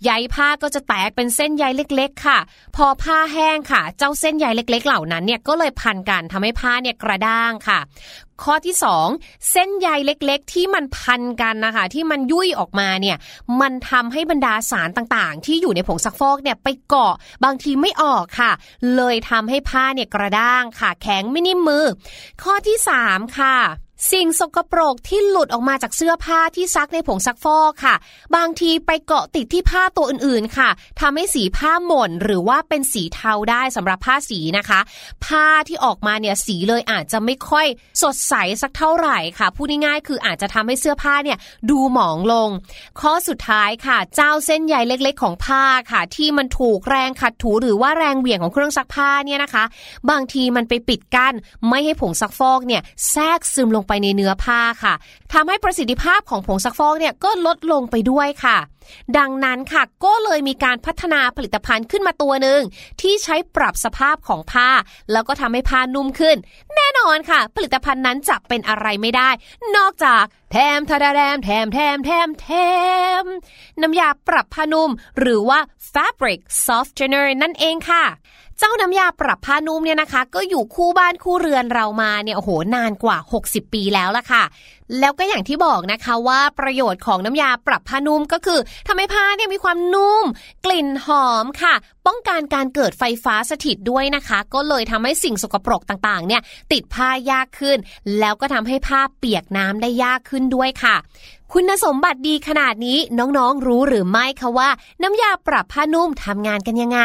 ใยผ้าก็จะแตกเป็นเส้นใยเล็ก ๆ ค่ะ พอผ้าแห้งค่ะ เจ้าเส้นใยเล็ก ๆ เหล่านั้นเนี่ยก็เลยพันกันทำให้ผ้าเนี่ยกระด้างค่ะ ข้อที่ 2 เส้นใยเล็กๆ ที่มันพันกันนะคะที่มันยุ่ยออกมาเนี่ยมันทำให้บรรดาสารต่างๆ ที่อยู่ในผงซักฟอกเนี่ยไปเกาะบางทีไม่ออกค่ะ เลยทำให้ผ้าเนี่ยกระด้างค่ะ แข็งไม่นิ่มมือ ข้อที่ 3 ค่ะ สิ่งสกปรกที่หลุดออกมาจากเสื้อผ้าที่ซักในผงซักฟอกค่ะ บางทีไปเกาะติดที่ผ้าตัวอื่นๆค่ะทำให้สีผ้าหม่นหรือว่าเป็นสีเทาได้สำหรับผ้าสีนะคะ ผ้าที่ออกมาเนี่ยสีเลยอาจจะไม่ค่อยสดใสสักเท่าไหร่ค่ะพูดง่ายๆคืออาจจะทำให้เสื้อผ้าเนี่ยดูหมองลง ข้อสุดท้ายค่ะ เจ้าเส้นใยเล็กๆ ของผ้าค่ะ ที่มันถูกแรงขัดถูหรือว่าแรงเหวี่ยงของเครื่องซักผ้าเนี่ยนะคะ บางทีมันไปปิดกั้นไม่ให้ผงซักฟอกเนี่ยแทรกซึมลงไปในเนื้อผ้าค่ะทำให้ประสิทธิภาพของผงซักฟอกเนี่ยก็ลดลงไปด้วยค่ะ ดังนั้นค่ะก็เลยมีการพัฒนาผลิตภัณฑ์ขึ้นมาตัวหนึ่งที่ใช้ปรับสภาพของผ้า แล้วก็ทำให้ผ้านุ่มขึ้น แน่นอนค่ะ ผลิตภัณฑ์นั้นจะเป็นอะไรไม่ได้ นอกจากแถมทาดาแรมแถมแถมแถมแถมน้ำยาปรับผ้านุ่ม หรือว่า fabric softener นั่นเองค่ะ เจ้าน้ำยาปรับผ้านุ่มเนี่ยนะคะ ก็อยู่คู่บ้านคู่เรือนเรามาเนี่ยโอ้โหนานกว่า 60 ปีแล้วล่ะค่ะ แล้วก็อย่างที่บอกนะคะว่าประโยชน์ของน้ำยาปรับผ้านุ่มก็คือทำให้ผ้าเนี่ยมีความนุ่ม กลิ่นหอมค่ะ ป้องกันการเกิดไฟฟ้าสถิตด้วยนะคะ ก็เลยทำให้สิ่งสกปรกต่างๆ เนี่ยติดผ้ายากขึ้น แล้วก็ทำให้ผ้าเปียกน้ำได้ยากขึ้นด้วยค่ะคุณสมบัติดีขนาดนี้น้องๆรู้หรือไม่คะว่า น้ำยาปรับผ้านุ่มทำงานกันยังไง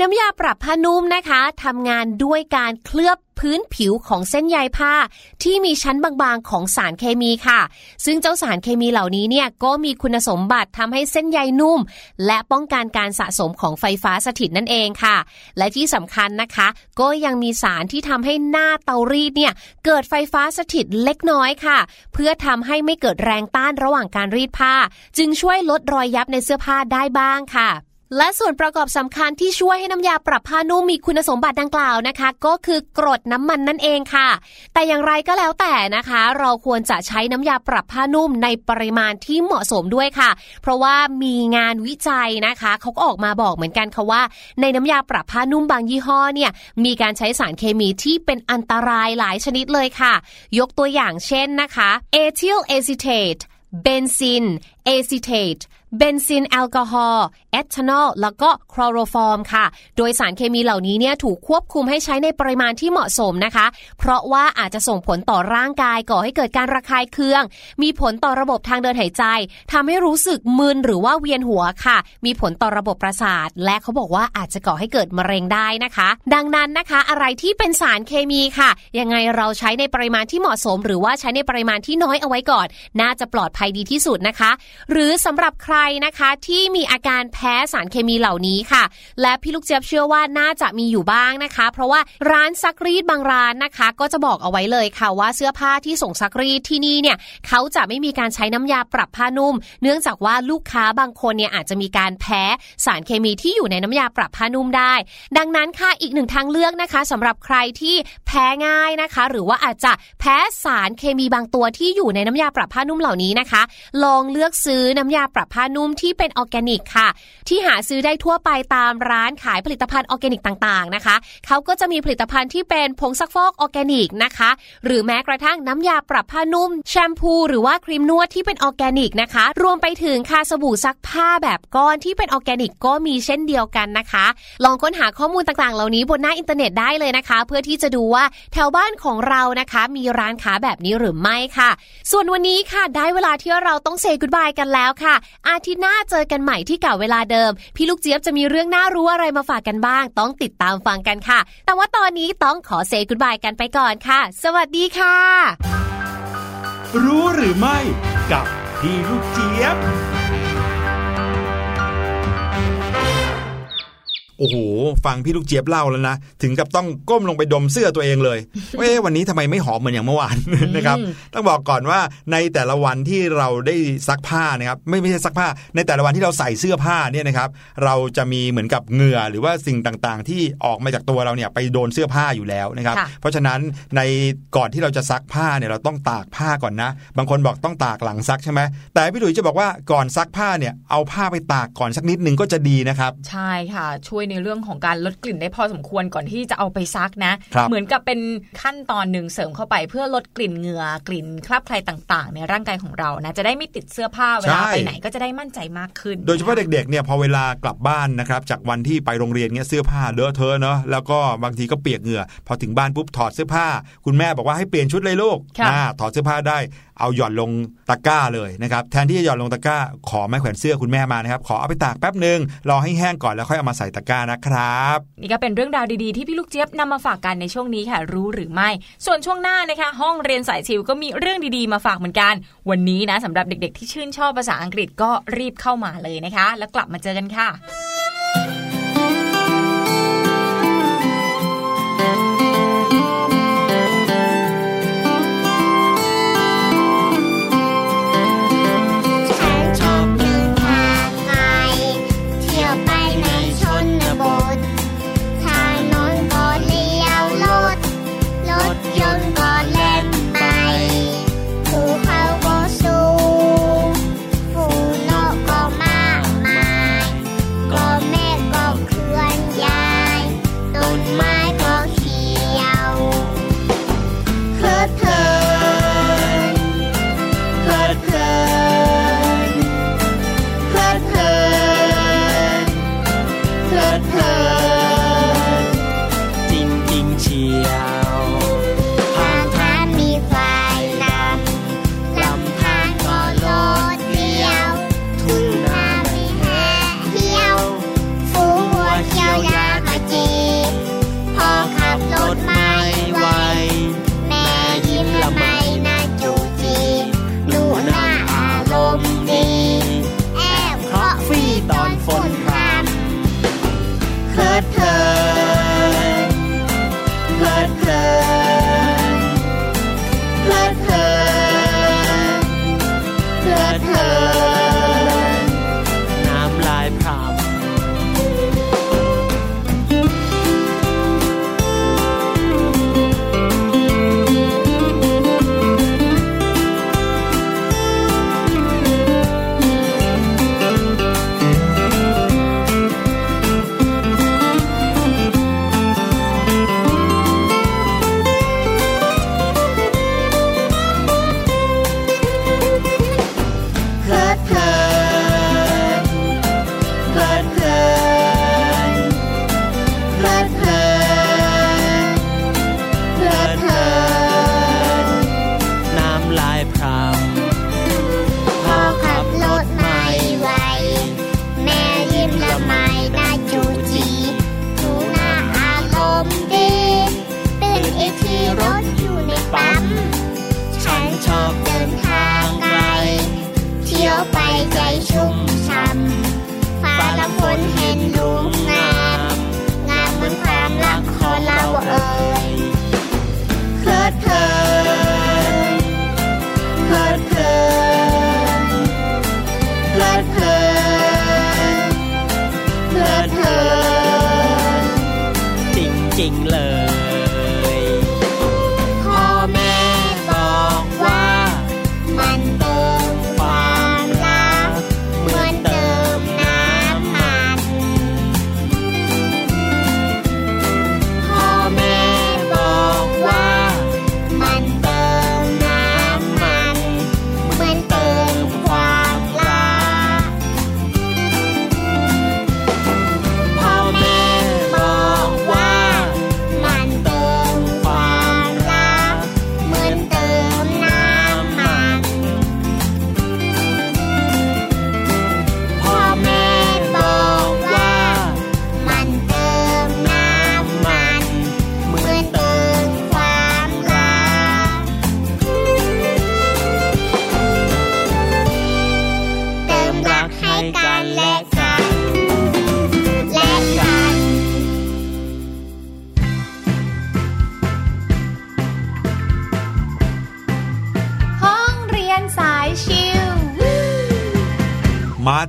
น้ำยาปรับผ้านุ่มนะคะทำงานด้วยการเคลือบพื้นผิวของเส้นใยผ้า ที่มีชั้นบางๆของสารเคมีค่ะ ซึ่งเจ้าสารเคมีเหล่านี้เนี่ยก็มีคุณสมบัติทำให้เส้นใยนุ่ม และป้องกันการสะสมของไฟฟ้าสถิตนั่นเองค่ะ และที่สำคัญนะคะ ก็ยังมีสารที่ทำให้หน้าเตารีดเนี่ยเกิดไฟฟ้าสถิตเล็กน้อยค่ะ เพื่อทำให้ไม่เกิดแรงต้านระหว่างการรีดผ้า จึงช่วยลดรอยยับในเสื้อผ้าได้บ้างค่ะ และส่วนประกอบสำคัญที่ช่วยให้น้ำยาปรับผ้านุ่มมีคุณสมบัติดังกล่าวนะคะ ก็คือกรดน้ำมันนั่นเองค่ะ แต่อย่างไรก็แล้วแต่นะคะ เราควรจะใช้น้ำยาปรับผ้านุ่มในปริมาณที่เหมาะสมด้วยค่ะ เพราะว่ามีงานวิจัยนะคะเขาก็ออกมาบอกเหมือนกันค่ะว่า ในน้ำยาปรับผ้านุ่มบางยี่ห้อเนี่ยมีการใช้สารเคมีที่เป็นอันตรายหลายชนิดเลยค่ะ ยกตัวอย่างเช่นนะคะเอทิลเอซิเทตเบนซิลเอซิเทต เบนซิลแอลกอฮอล์เอทานอลแล้วก็คลอโรฟอร์มค่ะ โดยสารเคมีเหล่านี้เนี่ยถูกควบคุมให้ใช้ในปริมาณที่เหมาะสมนะคะ เพราะว่าอาจจะส่งผลต่อร่างกายก่อให้เกิดการระคายเคือง มีผลต่อระบบทางเดินหายใจทำให้รู้สึกมึนหรือว่าเวียนหัวค่ะ มีผลต่อระบบประสาท และเขาบอกว่าอาจจะก่อให้เกิดมะเร็งได้นะคะ ดังนั้นนะคะ อะไรที่เป็นสารเคมีค่ะ ยังไงเราใช้ในปริมาณที่เหมาะสม หรือว่าใช้ในปริมาณที่น้อยเอาไว้ก่อน น่าจะปลอดภัยดีที่สุดนะคะ หรือสำหรับใครนะคะที่มีอาการแพ้สารเคมีเหล่านี้ค่ะ และพี่ลูกเจี๊ยบเชื่อว่าน่าจะมีอยู่บ้างนะคะ เพราะว่าร้านซักรีดบางร้านนะคะ ก็จะบอกเอาไว้เลยค่ะว่าเสื้อผ้าที่ส่งซักรีดที่นี่เนี่ยเขาจะไม่มีการใช้น้ำยาปรับผ้านุ่ม เนื่องจากว่าลูกค้าบางคนเนี่ยอาจจะมีการแพ้สารเคมีที่อยู่ในน้ำยาปรับผ้านุ่มได้ ดังนั้นค่ะอีกหนึ่งทางเลือกนะคะสำหรับใครที่แพ้ง่ายนะคะ หรือว่าอาจจะแพ้สารเคมีบางตัวที่อยู่ในน้ำยาปรับผ้านุ่มเหล่านี้นะคะ ลองเลือกซื้อน้ำยาปรับผ้านุ่มที่เป็นออร์แกนิกค่ะ ที่หาซื้อได้ทั่วไปตามร้านขายผลิตภัณฑ์ออร์แกนิกต่างๆนะคะเขาก็จะมีผลิตภัณฑ์ที่เป็นผงซักฟอกออร์แกนิกนะคะ หรือแม้กระทั่งน้ำยาปรับผ้านุ่ม แชมพู หรือว่าครีมนวดที่เป็นออร์แกนิกนะคะ รวมไปถึงคาสบู่ซักผ้าแบบก้อนที่เป็นออร์แกนิกก็มีเช่นเดียวกันนะคะ ลองค้นหาข้อมูลต่างๆ เหล่านี้บนหน้าอินเทอร์เน็ตได้เลยนะคะ เพื่อที่จะดูว่าแถวบ้านของเรานะคะ มีร้านค้าแบบนี้หรือไม่ค่ะ ส่วนวันนี้ค่ะ ได้เวลาที่เราต้อง say goodbye กันแล้วค่ะอาทิตย์หน้าเจอกันใหม่ที่เก่าเวลาเดิม พี่ลูกเจี๊ยบจะมีเรื่องน่ารู้อะไรมาฝากกันบ้าง ต้องติดตามฟังกันค่ะ แต่ว่าตอนนี้ต้องขอเซกุดบายกันไปก่อนค่ะ สวัสดีค่ะ รู้หรือไม่กับพี่ลูกเจี๊ยบ โอ้โหฟังพี่ลูกเจี๊ยบเล่าแล้วนะถึงกับต้องก้มลงไปดมเสื้อตัวเองเลยเว้วันนี้ทำไมไม่หอมเหมือนอย่างเมื่อวานนะครับต้องบอกก่อนว่าในแต่ละวันที่เราได้ซักผ้านะครับไม่ไม่ใช่ซักผ้า ในแต่ละวันที่เราใส่เสื้อผ้าเนี่ยนะครับเราจะมีเหมือนกับเหงื่อหรือว่าสิ่งต่างๆ ที่ออกมาจากตัวเราเนี่ยไปโดนเสื้อผ้าอยู่แล้วนะครับค่ะเพราะฉะนั้นในก่อนที่เราจะซักผ้าเนี่ยเราต้องตากผ้าก่อนนะ บางคนบอกต้องตากหลังซักใช่ไหมแต่พี่หลุยจะบอกว่าก่อนซักผ้าเนี่ยเอาผ้าไปตากก่อนสักนิดนึงก็จะดีนะครับ ใช่ค่ะช่วยในเรื่องของการลดกลิ่นได้พอสมควรก่อนที่จะเอาไปซักนะครับเหมือนกับเป็นขั้นตอนหนึ่งเสริมเข้าไปเพื่อลดกลิ่นเหงื่อกลิ่นคราบใครต่าง ๆ ในร่างกายของเรานะจะได้ไม่ติดเสื้อผ้าเวลาใช่ไปไหนก็จะได้มั่นใจมากขึ้น โดยเฉพาะเด็กๆเนี่ยพอเวลากลับบ้านนะครับจากวันที่ไปโรงเรียนเนี่ยเสื้อผ้าเลอะเทอะเนาะแล้วก็บางทีก็เปียกเหงื่อ พอถึงบ้านปุ๊บถอดเสื้อผ้า คุณแม่บอกว่าให้เปลี่ยนชุดเลยลูกค่ะอ่าถอดเสื้อผ้าได้ เอาหย่อนลงตะกร้าเลยนะครับแทนที่จะหย่อนลงตะกร้า ขอไม้แขวนเสื้อคุณแม่มานะครับขอเอาไปตากแป๊บหนึ่งรอให้แห้งก่อนแล้วค่อยเอามาใส่ตะกร้านะครับ นี่ก็เป็นเรื่องราวดีๆที่พี่ลูกเจี๊ยบนำมาฝากกันในช่วงนี้ค่ะ รู้หรือไม่ ส่วนช่วงหน้านะคะ ห้องเรียนสายชิวก็มีเรื่องดีๆมาฝากเหมือนกัน วันนี้นะสำหรับเด็กๆ ที่ชื่นชอบภาษาอังกฤษก็รีบเข้ามาเลยนะคะ แล้วกลับมาเจอกันค่ะ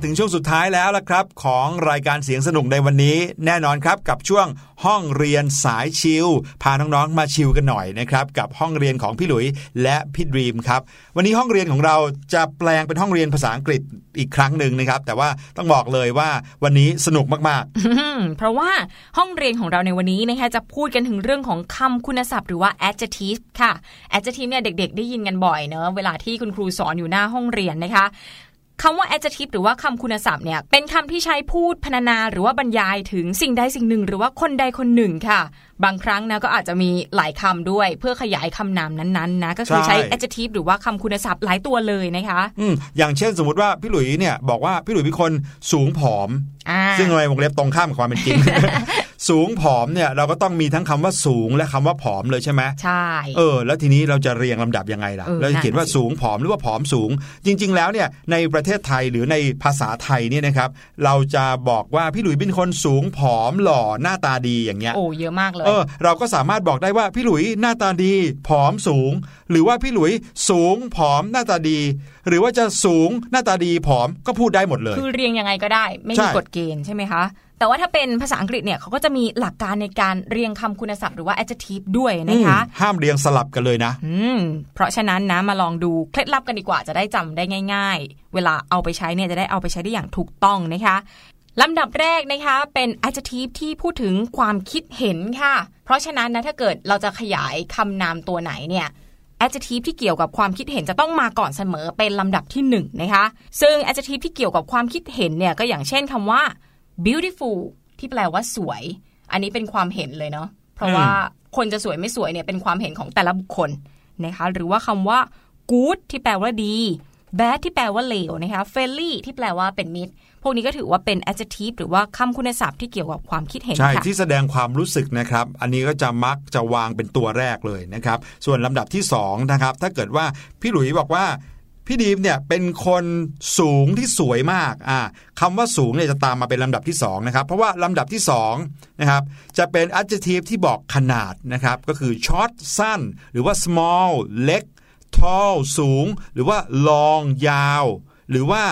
ถึงช่วงสุดท้ายแล้วละครับ ของรายการเสียงสนุกในวันนี้ แน่นอนครับกับช่วงห้องเรียนสายชิลพาน้องๆมาชิลกันหน่อยนะครับกับห้องเรียนของพี่หลุยและพี่ดรีมครับวันนี้ห้องเรียนของเราจะแปลงเป็นห้องเรียนภาษาอังกฤษอีกครั้งหนึ่งนะครับ แต่ว่าต้องบอกเลยว่าวันนี้สนุกมากอืมเพราะว่าห้องเรียนของเราในวันนี้นะคะจะพูดกันถึงเรื่องของคำคุณศัพท์หรือว่า adjective ค่ะ adjective เนี่ยเด็ก ๆ ได้ยินกันบ่อยเนอะเวลาที่คุณครูสอนอยู่หน้าห้องเรียนนะคะ คำว่า adjective หรือว่าคำคุณศัพท์เนี่ยเป็นคำที่ใช้พูดพรรณนาหรือว่าบรรยายถึงสิ่งใดสิ่งหนึ่ง หรือว่าคนใดคนหนึ่งค่ะบางครั้งนะก็อาจจะมีหลายคำด้วยเพื่อขยายคำนามนั้นๆนะก็คือใช้ adjective หรือว่าคำคุณศัพท์หลายตัวเลยนะคะๆอืมอย่างเช่นสมมติว่าพี่หลุยเนี่ยบอกว่าพี่หลุยเป็นคนสูงผอมอ่าซึ่งในวงเล็บตรงข้ามกับความเป็นจริงสูงผอมเนี่ยเราก็ต้องมีทั้งคำว่าสูงและคำว่าผอมเลยใช่ไหมใช่เออแล้วทีนี้เราจะเรียงลำดับยังไงล่ะเออเราจะเขียนว่านั่นสิสูงผอมหรือว่าผอมสูง จริง ๆ แล้วเนี่ยในประเทศไทยหรือในภาษาไทยเนี่ยนะครับเราจะบอกว่าพี่หลุยเป็นคนสูงผอมหล่อหน้าตาดีอย่างเงี้ยโอ้เยอะมากเลยเออ เราก็สามารถบอกได้ว่าพี่หลุยหน้าตาดี ผอมสูง หรือว่าพี่หลุยสูงผอมหน้าตาดี หรือว่าจะสูงหน้าตาดีผอมก็พูดได้หมดเลย คือเรียงยังไงก็ได้ ไม่ใช่มีกฎเกณฑ์ใช่ไหมคะ แต่ว่าถ้าเป็นภาษาอังกฤษเนี่ยเขาก็จะมีหลักการในการเรียงคำคุณศัพท์หรือว่า adjective ด้วยนะคะอืมห้ามเรียงสลับกันเลยนะ อืม เพราะฉะนั้นนะมาลองดูเคล็ดลับกันดีกว่าจะได้จำได้ง่าย ๆ เวลาเอาไปใช้เนี่ยจะได้เอาไปใช้ได้อย่างถูกต้องนะคะ ลำดับแรกนะคะเป็น adjective ที่พูดถึงความคิดเห็นค่ะ เพราะฉะนั้นนะถ้าเกิดเราจะขยายคำนามตัวไหนเนี่ย adjective ที่เกี่ยวกับความคิดเห็นจะต้องมาก่อนเสมอเป็นลำดับที่หนึ่งนะคะ ซึ่ง adjective ที่เกี่ยวกับความคิดเห็นเนี่ยก็อย่างเช่นคำว่า beautiful ที่ที่แปลว่าสวย อันนี้เป็นความเห็นเลยเนาะ เพราะว่าคนจะสวยไม่สวยเนี่ยเป็นความเห็นของแต่ละบุคคลนะคะ หรือว่าคำว่า good ที่แปลว่าดี bad ที่แปลว่าเลวนะคะ friendly ที่แปลว่าเป็นมิตร พวกนี้ก็ถือว่าเป็น adjective หรือว่าคำคุณศัพท์ที่เกี่ยวกับความคิดเห็นใช่ค่ะที่แสดงความรู้สึกนะครับ อันนี้ก็จะมักจะวางเป็นตัวแรกเลยนะครับ ส่วนลำดับที่2นะครับถ้าเกิดว่าพี่หลุยบอกว่าพี่ดีมเนี่ยเป็นคนสูงที่สวยมากอ่าคำว่าสูงเนี่ยจะตามมาเป็นลำดับที่2นะครับเพราะว่าลำดับที่2นะครับจะเป็น adjective ที่บอกขนาดนะครับก็คือ short สั้น หรือว่า small เล็ก tall สูง หรือว่า long ยาว หรือว่า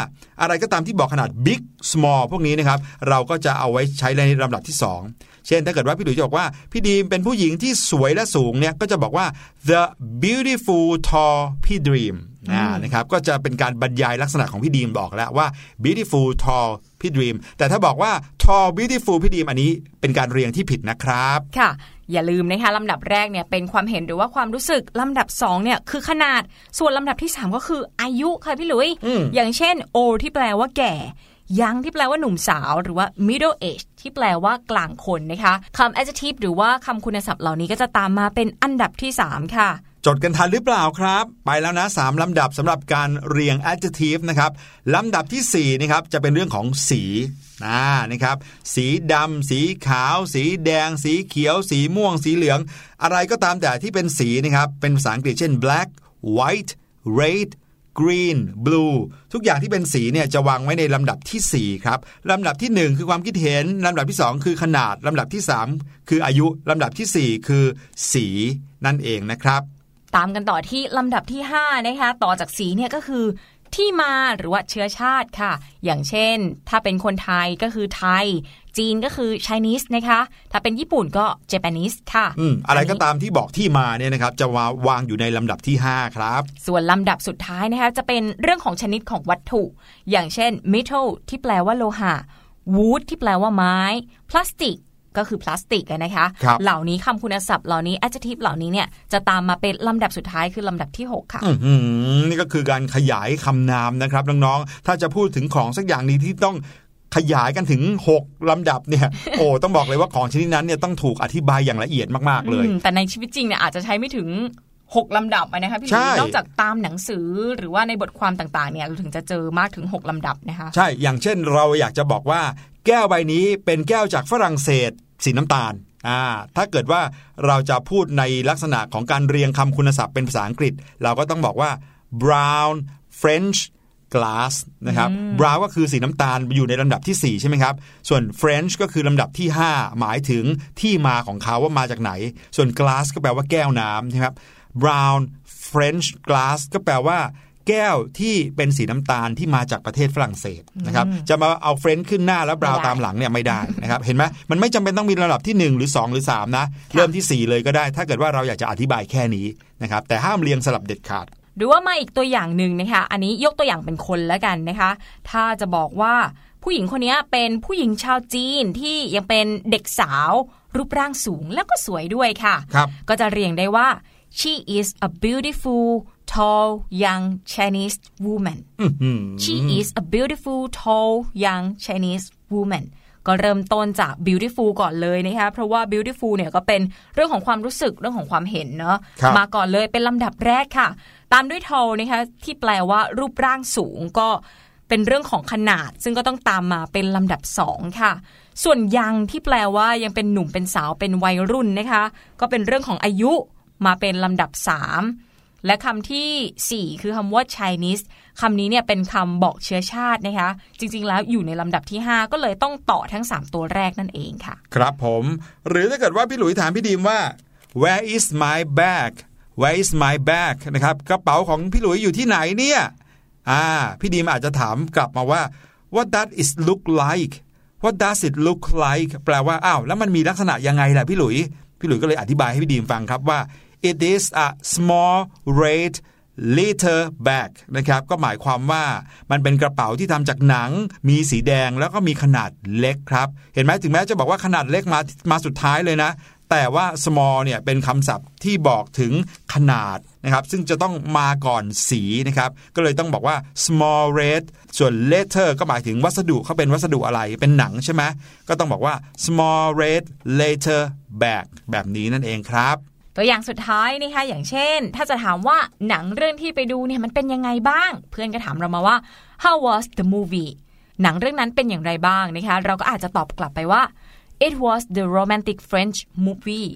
อะไรก็ตามที่บอกขนาด big small พวกนี้นะครับ เราก็จะเอาไว้ใช้ในลำดับที่ 2 เช่นถ้าเกิดว่าพี่หลุยจะบอกว่า พี่ดีมเป็นผู้หญิงที่สวยและสูงเนี่ยก็จะบอกว่า the beautiful tall พี่ดีมอ่านะครับก็จะเป็นการบรรยายลักษณะของพี่ดีมบอกแล้วว่า beautiful tall พี่ดีมแต่ถ้าบอกว่า tall beautiful พี่ดีมอันนี้เป็นการเรียงที่ผิดนะครับ ค่ะ อย่าลืมนะคะลำดับแรกเนี่ยเป็นความเห็นหรือว่าความรู้สึกลำดับ2เนี่ยคือขนาดส่วนลำดับที่ 3 ก็คืออายุค่ะพี่หลุยอืมอย่างเช่น old ที่แปลว่าแก่ young ที่แปลว่าหนุ่มสาวหรือว่า middle age ที่แปลว่ากลางคนนะคะคำ adjective หรือว่าคำคุณศัพท์เหล่านี้ก็จะตามมาเป็นอันดับที่ 3 ค่ะ จดกันทันหรือเปล่าครับ ไปแล้วนะ3ลำดับสำหรับการเรียง adjective นะครับลำดับที่4นะครับจะเป็นเรื่องของสีนะนะครับ สีดำสีขาว สีแดง สีเขียว สีม่วง สีเหลือง อะไรก็ตามแต่ที่เป็นสีนะครับ เป็นภาษาอังกฤษเช่น black white red green blue ทุกอย่างที่เป็นสีเนี่ยจะวางไว้ในลำดับทีสี่4 ครับ ลำดับที่ 1 คือความคิดเห็น ลำดับที่ 2 คือขนาด ลำดับที่ 3 คืออายุ ลำดับทีสี่4 คือสีนั่นเองนะครับ ตามกันต่อที่ลำดับที่ 5 นะคะ ต่อจากสีเนี่ยก็คือที่มาหรือว่าเชื้อชาติค่ะ อย่างเช่น ถ้าเป็นคนไทยก็คือไทย จีนก็คือ Chinese นะคะ ถ้าเป็นญี่ปุ่นก็ Japanese ค่ะอืมอะไรก็นนี้ตามที่บอกที่มาเนี่ยนะครับ จะวาวางอยู่ในลำดับที่ 5 ครับ ส่วนลำดับสุดท้ายนะคะจะเป็นเรื่องของชนิดของวัตถุ อย่างเช่น metal ที่แปลว่าโลหะ wood ที่แปลว่าไม้ plastic ก็ คือพลาสติกอะนะคะครับเหล่านี้คำคุณศัพท์เหล่านี้ adjective เหล่านี้เนี่ยจะตามมาเป็นลำดับสุดท้ายคือลำดับที่ 6 ค่ะอื้อหือนี่ก็คือการขยายคำนามนะครับน้องๆถ้าจะพูดถึงของสักอย่างนี้ที่ต้องขยายกันถึง 6 ลำดับเนี่ยโอ้ต้องบอกเลยว่าของชนิดนั้นเนี่ยต้องถูกอธิบายอย่างละเอียดมาก ๆ เลยอืมแต่ในชีวิตจริงเนี่ยอาจจะใช้ไม่ถึง 6 ลำดับอะนะคะพี่หใช่ลีนอกจากตามหนังสือหรือว่าในบทความต่างๆเนี่ยเราถึงจะเจอมากถึง 6 ลำดับนะคะใช่อย่างเช่นเราอยากจะบอกว่า แก้วใบนี้เป็นแก้วจากฝรั่งเศสสีน้ำตาลอ่าถ้าเกิดว่าเราจะพูดในลักษณะของการเรียงคำคุณศัพท์เป็นภาษาอังกฤษ เราก็ต้องบอกว่า brown French glass นะครับ brown ก็คือสีน้ำตาลอยู่ในลำดับทีสี่4 ใช่ไหมครับ ส่วน French ก็คือลำดับที่ 5 หมายถึงที่มาของเขาว่ามาจากไหน ส่วน glass ก็แปลว่าแก้วน้ำใช่ไหมครับ brown French glass ก็แปลว่าแก้วที่เป็นสีน้ำตาลที่มาจากประเทศฝรั่งเศสนะครับจะมาเอาเฟรนช์ขึ้นหน้าแล้วบราวน์ไม่ได้ตามหลังเนี่ยไม่ได้นะครับ เห็นไหมมันไม่จำเป็นต้องมีระดับที่ 1 หรือ 2 หรือ 3 นะ เริ่มทีสี่ 4 เลยก็ได้ ถ้าเกิดว่าเราอยากจะอธิบายแค่นี้นะครับแต่ห้ามเรียงสลับเด็ดขาด หรือว่ามาอีกตัวอย่างหนึ่งนะคะอันนี้ยกตัวอย่างเป็นคนแล้วกันนะคะ ถ้าจะบอกว่าผู้หญิงคนนี้เป็นผู้หญิงชาวจีนที่ยังเป็นเด็กสาว รูปร่างสูงแล้วก็สวยด้วยค่ะครับก็จะเรียงได้ว่า she is a beautiful tall young Chinese woman อื้อหือ she is a beautiful tall young Chinese woman ก็เริ่มต้นจาก beautiful ก่อนเลยนะคะเพราะว่า beautiful เนี่ยก็เป็นเรื่องของความรู้สึกเรื่องของความเห็นเนาะครับมาก่อนเลยเป็นลำดับแรกค่ะ ตามด้วย tall นะคะที่แปลว่ารูปร่างสูงก็เป็นเรื่องของขนาด ซึ่งก็ต้องตามมาเป็นลำดับสองค่ะ ส่วนยังที่แปลว่ายังเป็นหนุ่มเป็นสาวเป็นวัยรุ่นนะคะ ก็เป็นเรื่องของอายุ มาเป็นลำดับสามและคำทีสี่ 4 คือคำว่า Chinese คำนี้เนี่ยเป็นคำบอกเชื้อชาตินะคะ จริง ๆ แล้วอยู่ในลำดับที่ 5 ก็เลยต้องต่อทั้ง 3 ตัวแรกนั่นเองค่ะ ครับผม หรือถ้าเกิดว่าพี่หลุยถามพี่ดีมว่า where is my bag where is my bag นะครับกระเป๋าของพี่หลุยอยู่ที่ไหนเนี่ยอ่าพี่ดีมอาจจะถามกลับมาว่า what does it look like what does it look like แปลว่า อ้าว แล้วมันมีลักษณะยังไงล่ะพี่หลุย พี่หลุยก็เลยอธิบายให้พี่ดีมฟังครับว่า it is a small red leather bag นะครับก็หมายความว่ามันเป็นกระเป๋าที่ทำจากหนัง มีสีแดงแล้วก็มีขนาดเล็กครับ เห็นไหมถึงแม้จะบอกว่าขนาดเล็กมามาสุดท้ายเลยนะ แต่ว่า small เนี่ยเป็นคำศัพท์ที่บอกถึงขนาดนะครับซึ่งจะต้องมาก่อนสีนะครับก็เลยต้องบอกว่า small red ส่วน letter ก็หมายถึงวัสดุเขาเป็นวัสดุอะไรเป็นหนังใช่ไหมก็ต้องบอกว่า small red letter bag แบบนี้นั่นเองครับ ตัวอย่างสุดท้ายนะคะอย่างเช่น ถ้าจะถามว่าหนังเรื่องที่ไปดูเนี่ยมันเป็นยังไงบ้าง เพื่อนก็ถามเรามาว่า how was the movie หนังเรื่องนั้นเป็นอย่างไรบ้างนะคะเราก็อาจจะตอบกลับไปว่า it was the romantic French movie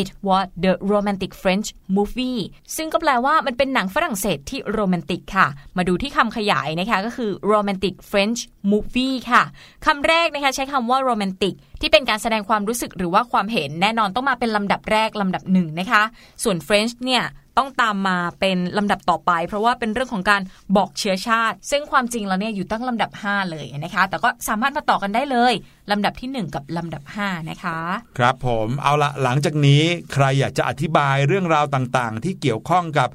it was the romantic French movie ซึ่งก็แปลว่ามันเป็นหนังฝรั่งเศสที่โรแมนติกค่ะ มาดูที่คำขยายนะคะก็คือ romantic French movie ค่ะคำแรกนะคะใช้คำว่า romantic ที่เป็นการแสดงความรู้สึกหรือว่าความเห็นแน่นอนต้องมาเป็นลำดับแรกลำดับหนึ่งนะคะ ส่วน French เนี่ย ต้องตามมาเป็นลำดับต่อไป เพราะว่าเป็นเรื่องของการบอกเชื้อชาติ ซึ่งความจริงแล้วเนี่ยอยู่ตั้งลำดับ 5 เลยนะคะ แต่ก็สามารถมาต่อกันได้เลยลำดับที่ 1 กับลำดับ 5 นะคะ ครับผมเอาละหลังจากนี้ใครอยากจะอธิบายเรื่องราวต่างๆ ที่เกี่ยวข้องกับ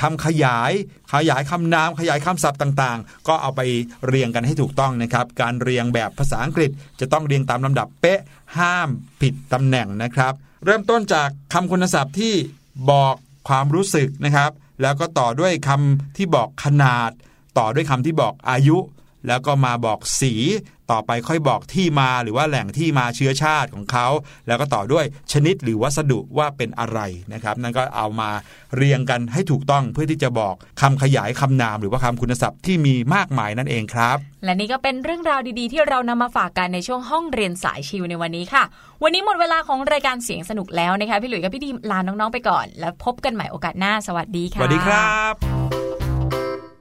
คำขยาย ขยายคำนามขยายคำศัพท์ต่างๆ ก็เอาไปเรียงกันให้ถูกต้องนะครับ การเรียงแบบภาษาอังกฤษจะต้องเรียงตามลำดับเป๊ะห้ามผิดตำแหน่งนะครับ เริ่มต้นจากคำคุณศัพท์ที่บอก ความรู้สึกนะครับ แล้วก็ต่อด้วยคำที่บอกขนาด ต่อด้วยคำที่บอกอายุ แล้วก็มาบอกสีต่อไปค่อยบอกที่มาหรือว่าแหล่งที่มาเชื้อชาติของเขา แล้วก็ต่อด้วยชนิดหรือวัสดุว่าเป็นอะไรนะครับ นั่นก็เอามาเรียงกันให้ถูกต้องเพื่อที่จะบอกคำขยายคำนาม หรือว่าคำคุณศัพท์ที่มีมากมายนั่นเองครับ และนี่ก็เป็นเรื่องราวดีๆ ที่เรานำมาฝากกันในช่วงห้องเรียนสายชิวในวันนี้ค่ะ วันนี้หมดเวลาของรายการเสียงสนุกแล้วนะคะพี่หลุยส์กับพี่ดีมลาน้องๆไปก่อน แล้วพบกันใหม่โอกาสหน้าสวัสดีสค่ะวัสดีครับ